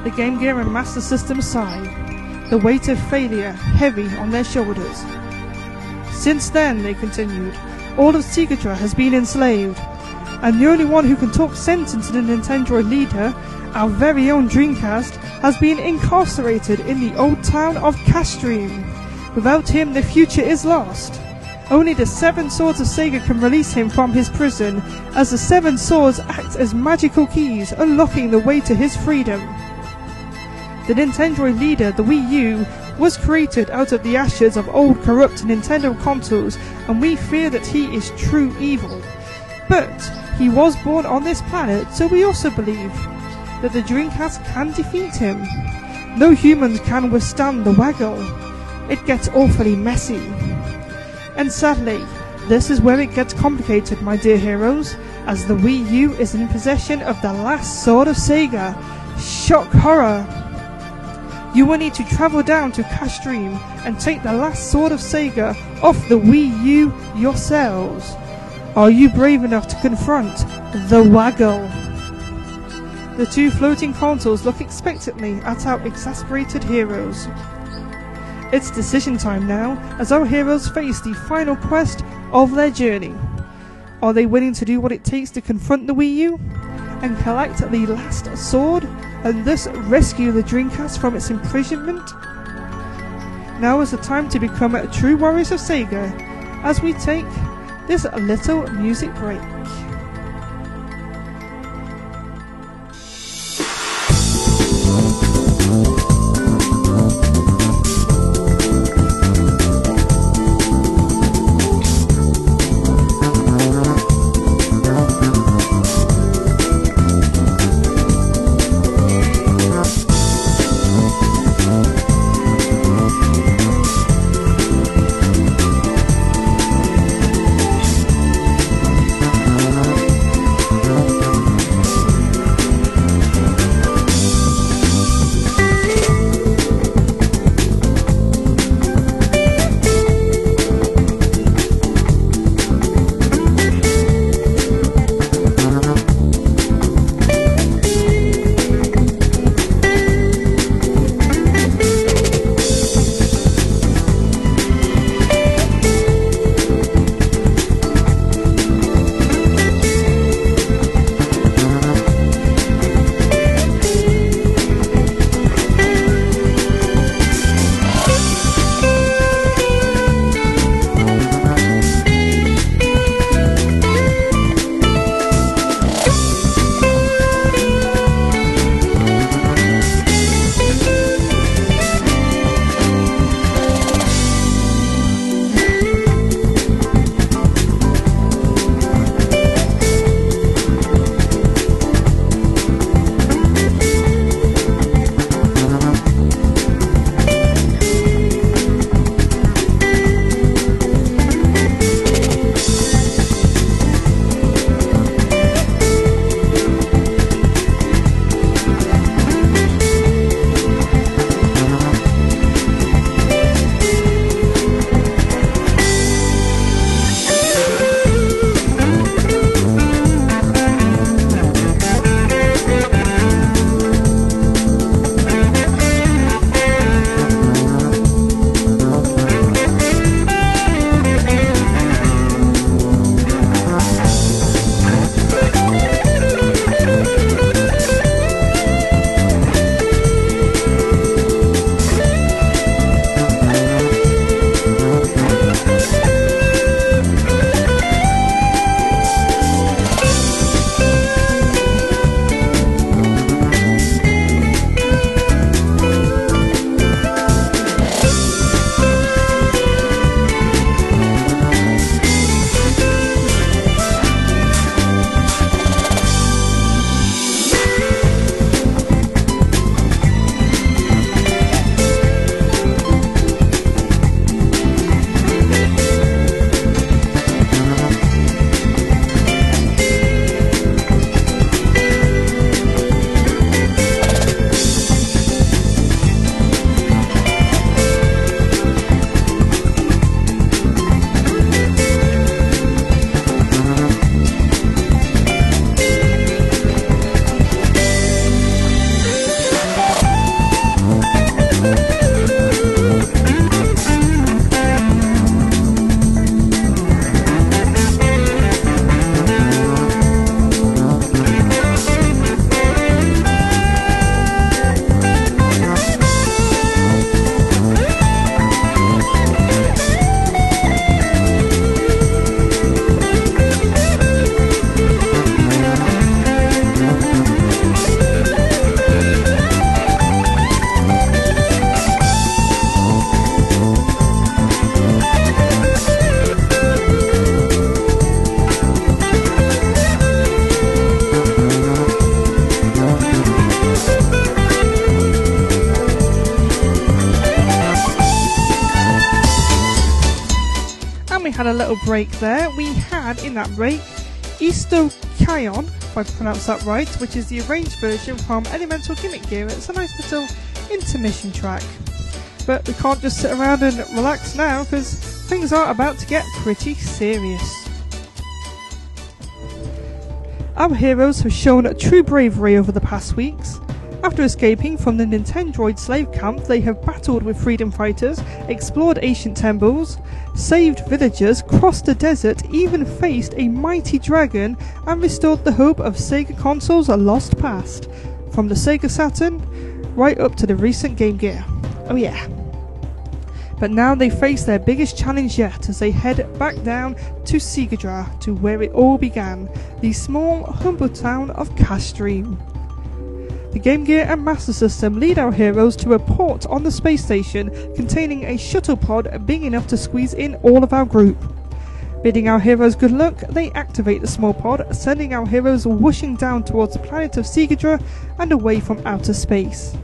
The Game Gear and Master System sighed, the weight of failure heavy on their shoulders. Since then, they continued, all of Segatra has been enslaved, and the only one who can talk sense into the Nintendo leader, our very own Dreamcast, has been incarcerated in the old town of Castream. Without him, the future is lost. Only the Seven Swords of Sega can release him from his prison, as the Seven Swords act as magical keys, unlocking the way to his freedom. The Nintendo leader, the Wii U, was created out of the ashes of old corrupt Nintendo consoles, and we fear that he is true evil. But he was born on this planet, so we also believe that the Dreamcast can defeat him. No humans can withstand the Waggle. It gets awfully messy. And sadly, this is where it gets complicated, my dear heroes, as the Wii U is in possession of the last sword of Sega. Shock horror! You will need to travel down to Castream and take the last sword of Sega off the Wii U yourselves. Are you brave enough to confront the Waggle? The two floating consoles look expectantly at our exasperated heroes. It's decision time now, as our heroes face the final quest of their journey. Are they willing to do what it takes to confront the Wii U and collect the last sword and thus rescue the Dreamcast from its imprisonment? Now is the time to become true warriors of Sega as we take this little music break. Little break there. We had in that break Easto Kion, if I pronounce that right, which is the arranged version from Elemental Gimmick Gear. It's a nice little intermission track. But we can't just sit around and relax now because things are about to get pretty serious. Our heroes have shown true bravery over the past weeks. After escaping from the Nintendroid slave camp, they have battled with freedom fighters, explored ancient temples, saved villagers, crossed the desert, even faced a mighty dragon, and restored the hope of Sega consoles' a lost past. From the Sega Saturn right up to the recent Game Gear. Oh, yeah. But now they face their biggest challenge yet as they head back down to Segadra, to where it all began, the small, humble town of Castream. The Game Gear and Master System lead our heroes to a port on the space station containing a shuttle pod big enough to squeeze in all of our group. Bidding our heroes good luck, they activate the small pod, sending our heroes whooshing down towards the planet of Segadra and away from outer space.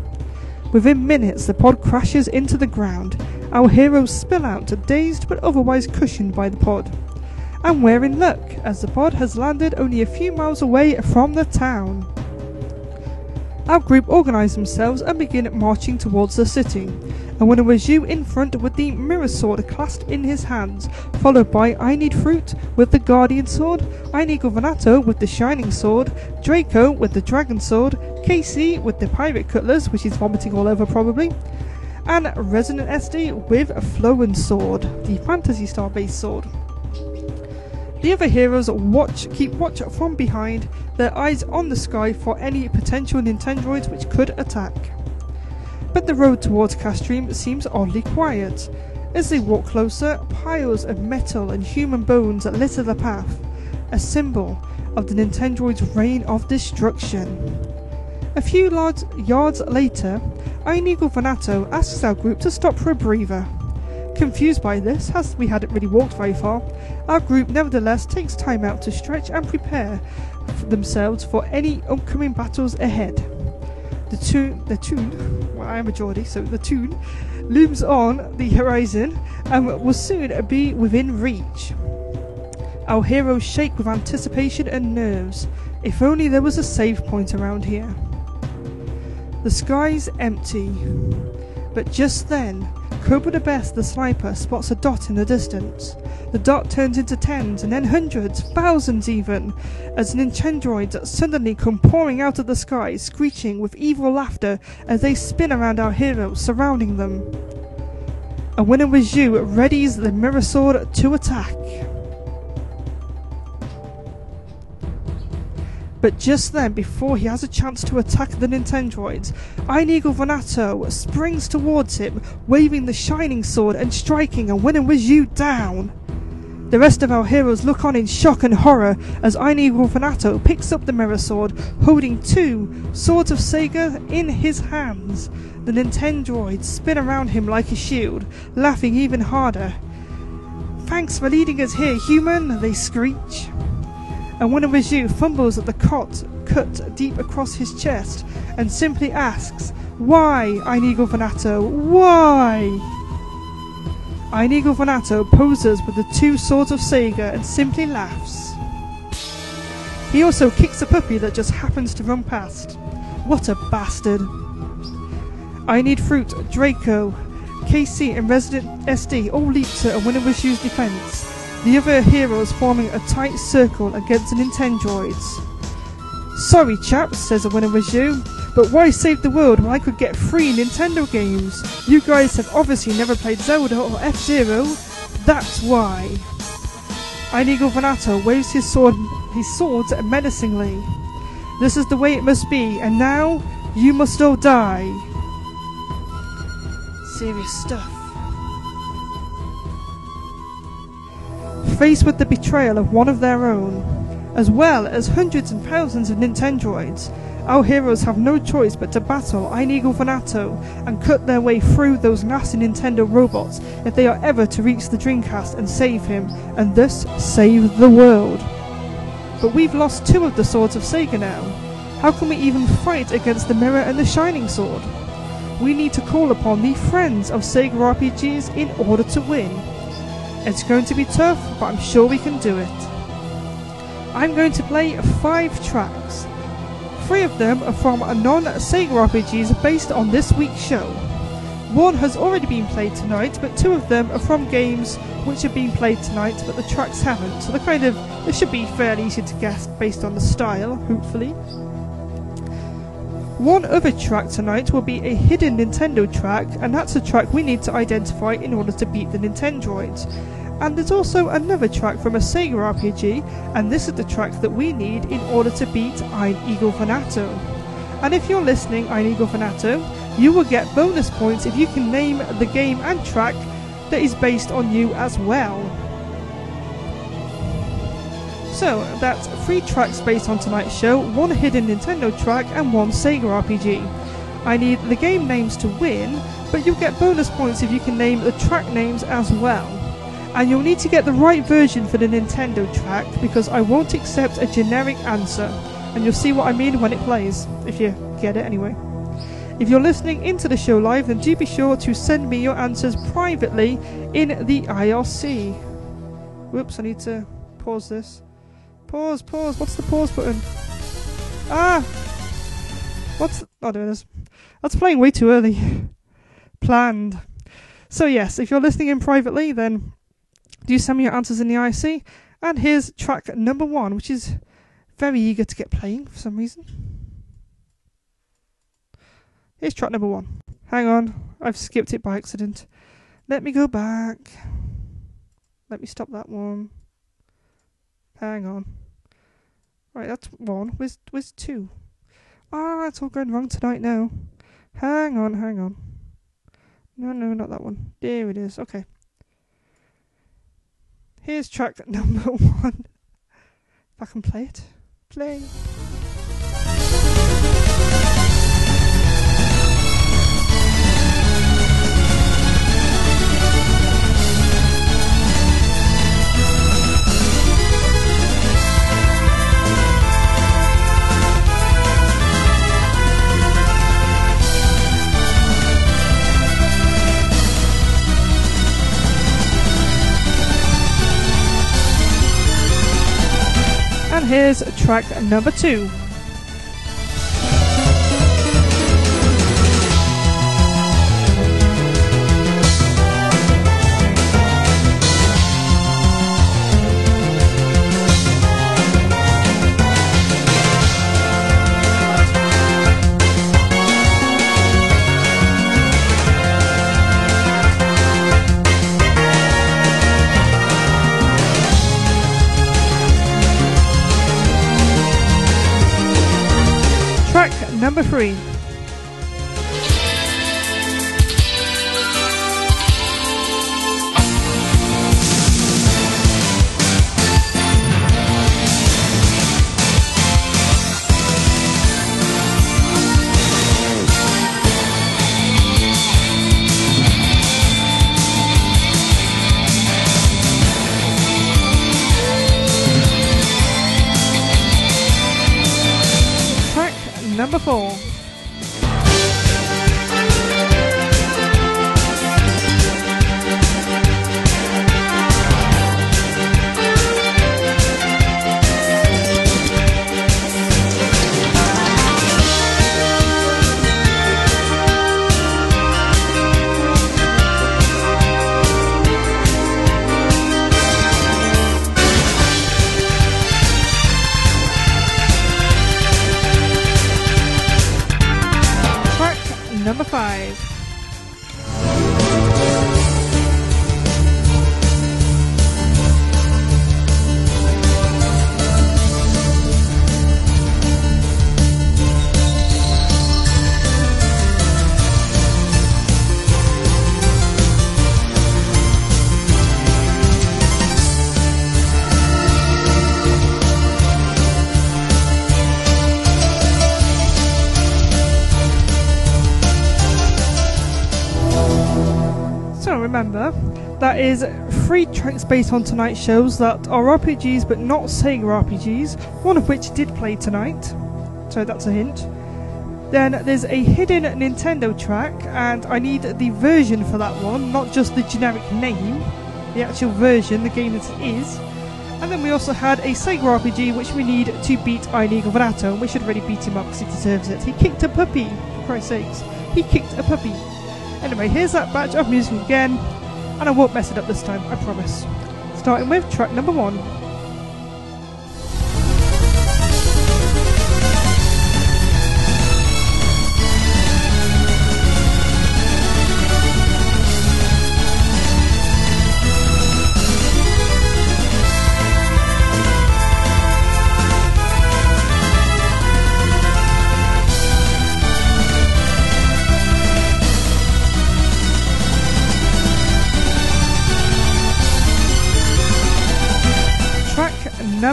Within minutes, the pod crashes into the ground. Our heroes spill out, dazed but otherwise cushioned by the pod. And we're in luck, as the pod has landed only a few miles away from the town. Our group organise themselves and begin marching towards the city. And when it was you in front with the mirror sword clasped in his hands, followed by I Need Fruit with the guardian sword, I Need Governato with the shining sword, Draco with the dragon sword, Casey with the pirate cutlass, which he's vomiting all over probably, and Resident SD with a Flowen sword, the Phantasy Star based sword. The other heroes watch, keep watch from behind, their eyes on the sky for any potential Nintendroids which could attack. But the road towards Castream seems oddly quiet. As they walk closer, piles of metal and human bones litter the path, a symbol of the Nintendroid's reign of destruction. A few yards, yards later, Inigo Vanato asks our group to stop for a breather. Confused by this, as we hadn't really walked very far, our group nevertheless takes time out to stretch and prepare themselves for any upcoming battles ahead. The tune, the tune, well, I am a Geordie, so the tune looms on the horizon and will soon be within reach. Our heroes shake with anticipation and nerves. If only there was a save point around here. The sky's empty, but just then Cobra the Best, the sniper, spots a dot in the distance. The dot turns into tens and then hundreds, thousands even, as Nintendroids suddenly come pouring out of the sky, screeching with evil laughter as they spin around our heroes, surrounding them. When it was you, readies the mirror sword to attack. But just then, before he has a chance to attack the Nintendroids, Inigo Vanato springs towards him, waving the shining sword and striking and winning with you down. The rest of our heroes look on in shock and horror as Inigo Vanato picks up the mirror sword, holding two swords of Sega in his hands. The Nintendroids spin around him like a shield, laughing even harder. Thanks for leading us here, human, they screech and one of his youth fumbles at the cot cut deep across his chest and simply asks, Why, Inigo Vanato? Why? Inigo Vanato poses with the two swords of Sega and simply laughs. He also kicks a puppy that just happens to run past. What a bastard. I Need Fruit, Draco, KC, and Resident SD all leap to a Winner Winnewishu's defense the other heroes forming a tight circle against the Nintendroids. Sorry chaps, says the winner was you, but why save the world when I could get free Nintendo games? You guys have obviously never played Zelda or F-Zero, that's why. Inigo Vanato waves his sword his swords menacingly. This is the way it must be, and now you must all die. Serious stuff. Faced with the betrayal of one of their own, as well as hundreds and thousands of Nintendroids, our heroes have no choice but to battle Inigo Vanato and cut their way through those nasty Nintendo robots if they are ever to reach the Dreamcast and save him, and thus save the world. But we've lost two of the swords of Sega now. How can we even fight against the Mirror and the Shining Sword? We need to call upon the friends of Sega RPGs in order to win. It's going to be tough, but I'm sure we can do it. I'm going to play five tracks. Three of them are from non Sega RPGs based on this week's show. One has already been played tonight, but two of them are from games which have been played tonight, but the tracks haven't. So they're kind of they should be fairly easy to guess based on the style, hopefully. One other track tonight will be a hidden Nintendo track, and that's a track we need to identify in order to beat the Nintendroids. And there's also another track from a Sega RPG, and this is the track that we need in order to beat Ein Eagle Fanato. And if you're listening, Ein Eagle Fanato, you will get bonus points if you can name the game and track that is based on you as well. So that's three tracks based on tonight's show, one hidden Nintendo track and one Sega RPG. I need the game names to win, but you'll get bonus points if you can name the track names as well. And you'll need to get the right version for the Nintendo track because I won't accept a generic answer. And you'll see what I mean when it plays, if you get it anyway. If you're listening into the show live, then do be sure to send me your answers privately in the IRC. Whoops, I need to pause this. Pause, pause. What's the pause button? Ah! What's. Oh, there it is. That's playing way too early. Planned. So, yes, if you're listening in privately, then do send me your answers in the IRC. And here's track number one, which is very eager to get playing for some reason. Here's track number one. Hang on, I've skipped it by accident. Let me go back. Let me stop that one. Hang on. Right, that's one. Where's where's two? Ah, it's all going wrong tonight now. Hang on, hang on. No, no, not that one. There it is. Okay. Here's track number one. If I can play it. Play. And here's track number two. Number three. Number five. Is three tracks based on tonight's shows that are RPGs but not Sega RPGs, one of which did play tonight. So that's a hint. Then there's a hidden Nintendo track, and I need the version for that one, not just the generic name. the actual version, the game that it is. And then we also had a Sega RPG which we need to beat Inigo Verato, and we should really beat him up because he deserves it. He kicked a puppy, for Christ's sakes. He kicked a puppy. Anyway, here's that batch of music again, and I won't mess it up this time, I promise. Starting with track number one.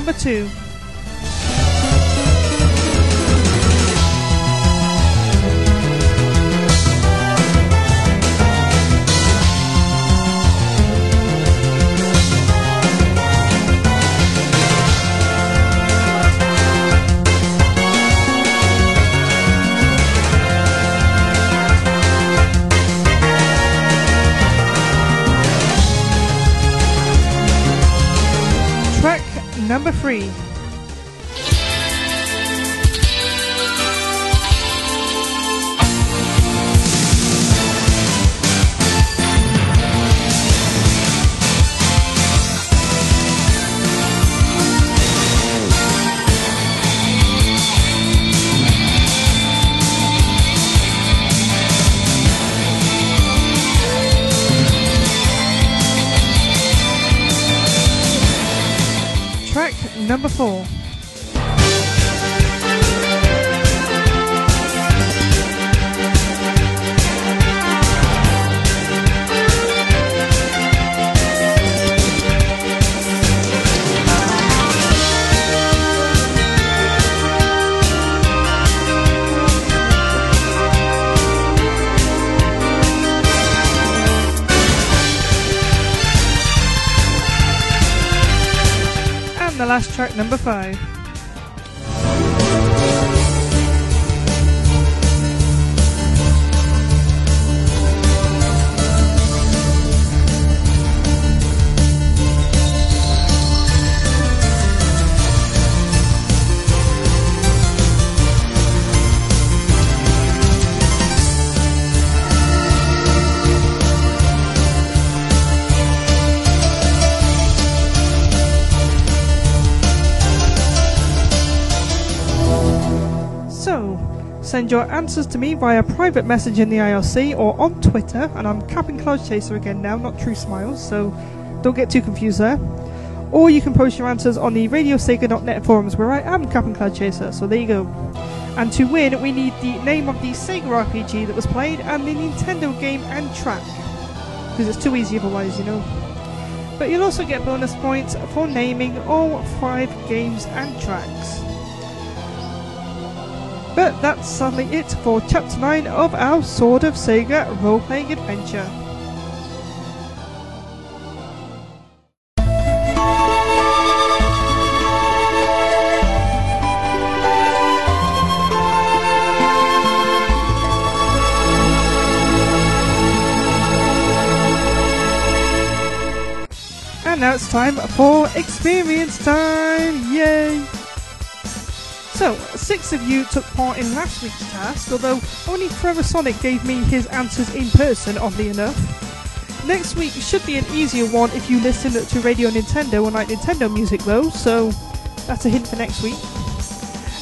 Number two. Number five. Send your answers to me via private message in the IRC or on Twitter, and I'm Captain Cloud Chaser again now, not True Smiles, so don't get too confused there. Or you can post your answers on the RadioSega.net forums where I am Captain Cloud Chaser, so there you go. And to win, we need the name of the Sega RPG that was played and the Nintendo game and track. Because it's too easy otherwise, you know. But you'll also get bonus points for naming all five games and tracks. That's sadly it for Chapter 9 of our Sword of Sega role playing adventure. And now it's time for experience time! Yay! So, six of you took part in last week's task, although only Forever Sonic gave me his answers in person, oddly enough. Next week should be an easier one if you listen to Radio Nintendo or Night Nintendo music, though, so that's a hint for next week.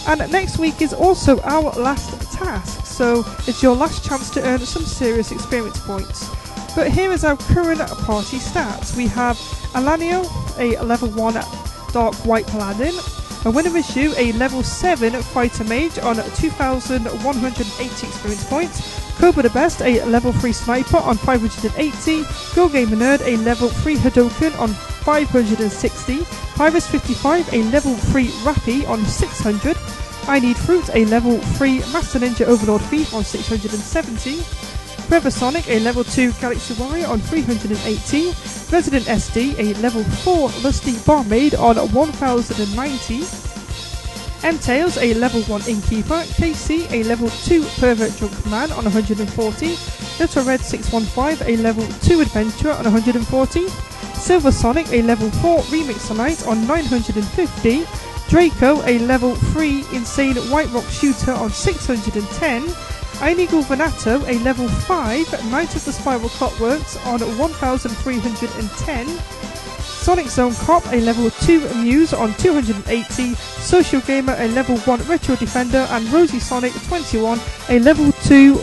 And next week is also our last task, so it's your last chance to earn some serious experience points. But here is our current party stats. We have Alanio, a level 1 Dark White Paladin, a winner you a level 7 Fighter Mage on 2,180 experience points. Cobra the Best, a level 3 Sniper on 580. Girl Gamer Nerd, a level 3 Hadoken on 560. Pyrus 55, a level 3 Rappy on 600. I Need Fruit, a level 3 Master Ninja Overlord Thief on 670. Forever Sonic, a level 2 Galaxy Warrior on 380. Resident SD, a level 4 Lusty Barmaid on 1090. M Tails, a level 1 Innkeeper. KC, a level 2 Pervert Drunk Man on 140. Little Red 615, a level 2 Adventurer on 140. Silver Sonic a level 4 Remix Tonight on 950, Draco a level 3 Insane White Rock Shooter on 610, Inigo Venato a level 5 Knight of the Spiral Clockworks on 1310, Sonic Zone Cop a level 2 Muse on 280, Social Gamer a level 1 Retro Defender, and Rosie Sonic 21 a level 2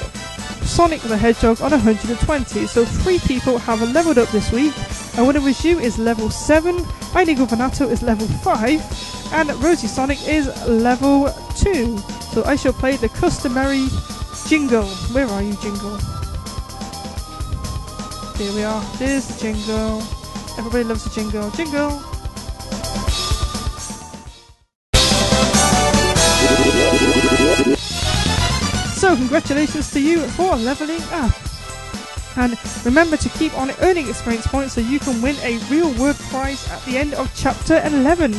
Sonic the Hedgehog on 120. So three people have leveled up this week. And winner with you is level 7, Inigo Venato is level 5, and Rosie Sonic is level 2. So I shall play the customary jingle. Where are you, jingle? Here we are. There's the jingle. Everybody loves the jingle. Jingle! So, congratulations to you for leveling up. And remember to keep on earning experience points so you can win a real world prize at the end of chapter 11,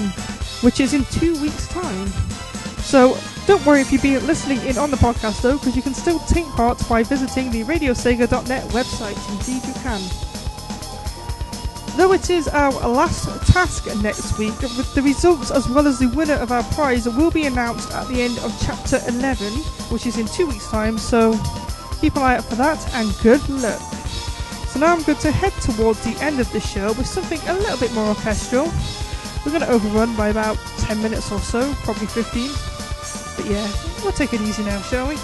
which is in two weeks' time. So, don't worry if you've been listening in on the podcast though, because you can still take part by visiting the radiosega.net website. Indeed, you can. Though it is our last task next week, the results as well as the winner of our prize will be announced at the end of chapter 11, which is in two weeks' time, so keep an eye out for that and good luck. So now I'm going to head towards the end of the show with something a little bit more orchestral. We're going to overrun by about 10 minutes or so, probably 15. But yeah, we'll take it easy now, shall we?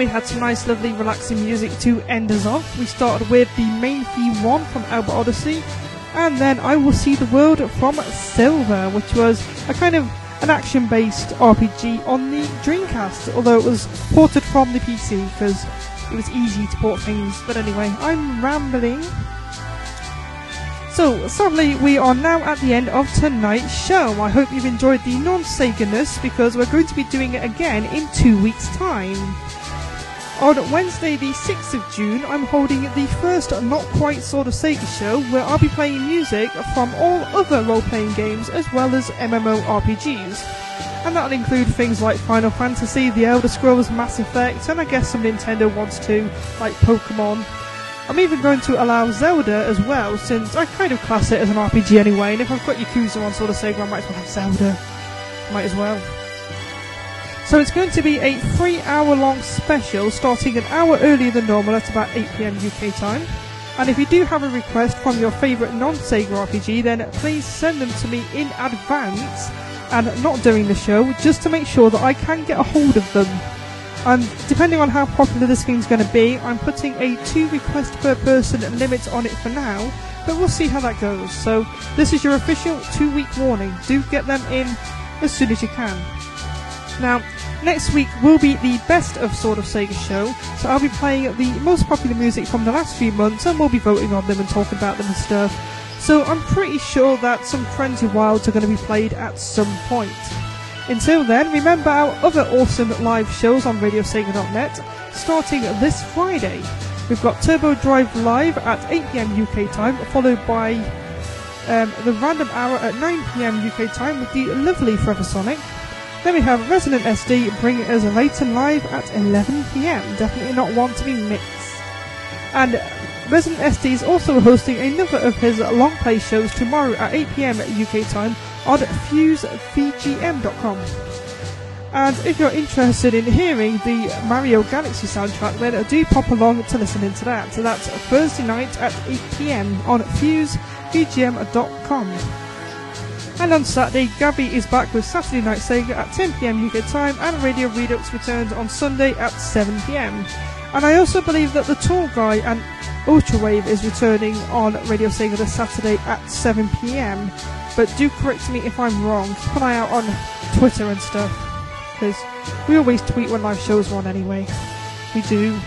We had some nice, lovely, relaxing music to end us off. We started with the main theme one from Albert Odyssey, and then I Will See the World from Silver, which was a kind of an action-based RPG on the Dreamcast, although it was ported from the PC because it was easy to port things. But anyway, I'm rambling. So, sadly, we are now at the end of tonight's show. I hope you've enjoyed the non-Sega-ness because we're going to be doing it again in two weeks' time. On Wednesday, the 6th of June, I'm holding the first Not Quite Sort of Sega show where I'll be playing music from all other role playing games as well as MMORPGs. And that'll include things like Final Fantasy, The Elder Scrolls, Mass Effect, and I guess some Nintendo ones too, like Pokemon. I'm even going to allow Zelda as well, since I kind of class it as an RPG anyway, and if I've got Yakuza on Sort of Sega, I might as well have Zelda. Might as well. So it's going to be a three hour long special starting an hour earlier than normal at about 8pm UK time. And if you do have a request from your favourite non Sega RPG, then please send them to me in advance and not during the show, just to make sure that I can get a hold of them. And depending on how popular this game's going to be, I'm putting a two request per person limit on it for now, but we'll see how that goes. So this is your official two week warning. Do get them in as soon as you can. Now, next week will be the best of Sort of Sega show, so I'll be playing the most popular music from the last few months and we'll be voting on them and talking about them and stuff. So I'm pretty sure that some Frenzy Wilds are going to be played at some point. Until then, remember our other awesome live shows on RadioSega.net starting this Friday. We've got Turbo Drive live at 8pm UK time, followed by um, the random hour at 9pm UK time with the lovely Forever Sonic. Then we have Resident SD bringing us Layton live at 11pm, definitely not one to be missed. And Resident SD is also hosting another of his long play shows tomorrow at 8pm UK time on fusevgm.com. And if you're interested in hearing the Mario Galaxy soundtrack, then do pop along to listen into that. So that's Thursday night at 8pm on fusevgm.com. And on Saturday, Gabby is back with Saturday Night Sega at 10pm UK time, and Radio Redux returns on Sunday at 7pm. And I also believe that the Tall Guy and Ultrawave is returning on Radio Sega this Saturday at 7pm. But do correct me if I'm wrong. Keep an eye out on Twitter and stuff. Because we always tweet when live shows on anyway. We do.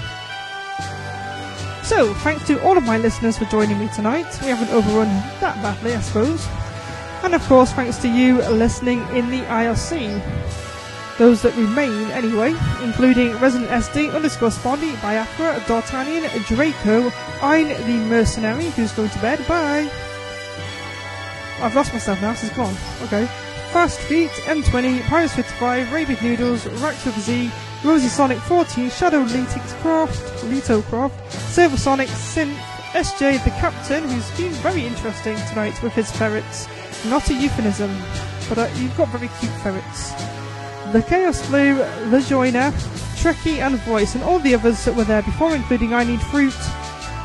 So, thanks to all of my listeners for joining me tonight. We haven't overrun that badly, I suppose. And of course, thanks to you listening in the IRC. Those that remain, anyway, including Resident SD underscore Spondy, Biafra, D'Artagnan, Draco, Ein the Mercenary, who's going to bed, bye! I've lost myself now, so it's gone. Okay. Fast Feet, M20, Pirates 55, Rabbit Noodles, Rax with Z, Rosie Sonic 14, Shadow Litix Croft, Croft, Silver Sonic, Synth, SJ the Captain, who's been very interesting tonight with his ferrets. Not a euphemism, but uh, you've got very cute ferrets. The Chaos Flu, The Joiner, Trekkie and Voice, and all the others that were there before, including I Need Fruit,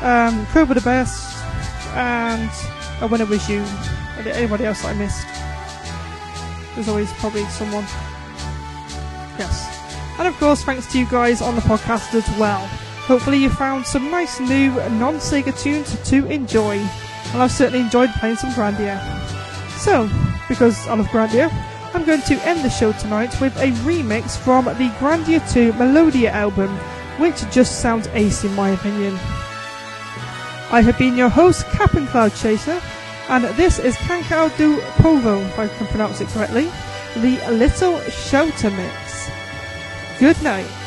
um, Cobra the Best, and uh, When It Was You. And anybody else that I missed? There's always probably someone. Yes. And of course, thanks to you guys on the podcast as well. Hopefully, you found some nice new non Sega tunes to enjoy. And I've certainly enjoyed playing some Grandia. So, because I love Grandia, I'm going to end the show tonight with a remix from the Grandia 2 Melodia album, which just sounds ace in my opinion. I have been your host, Captain Cloud Chaser, and this is Cancao do Povo, if I can pronounce it correctly, the Little Shelter Mix. Good night.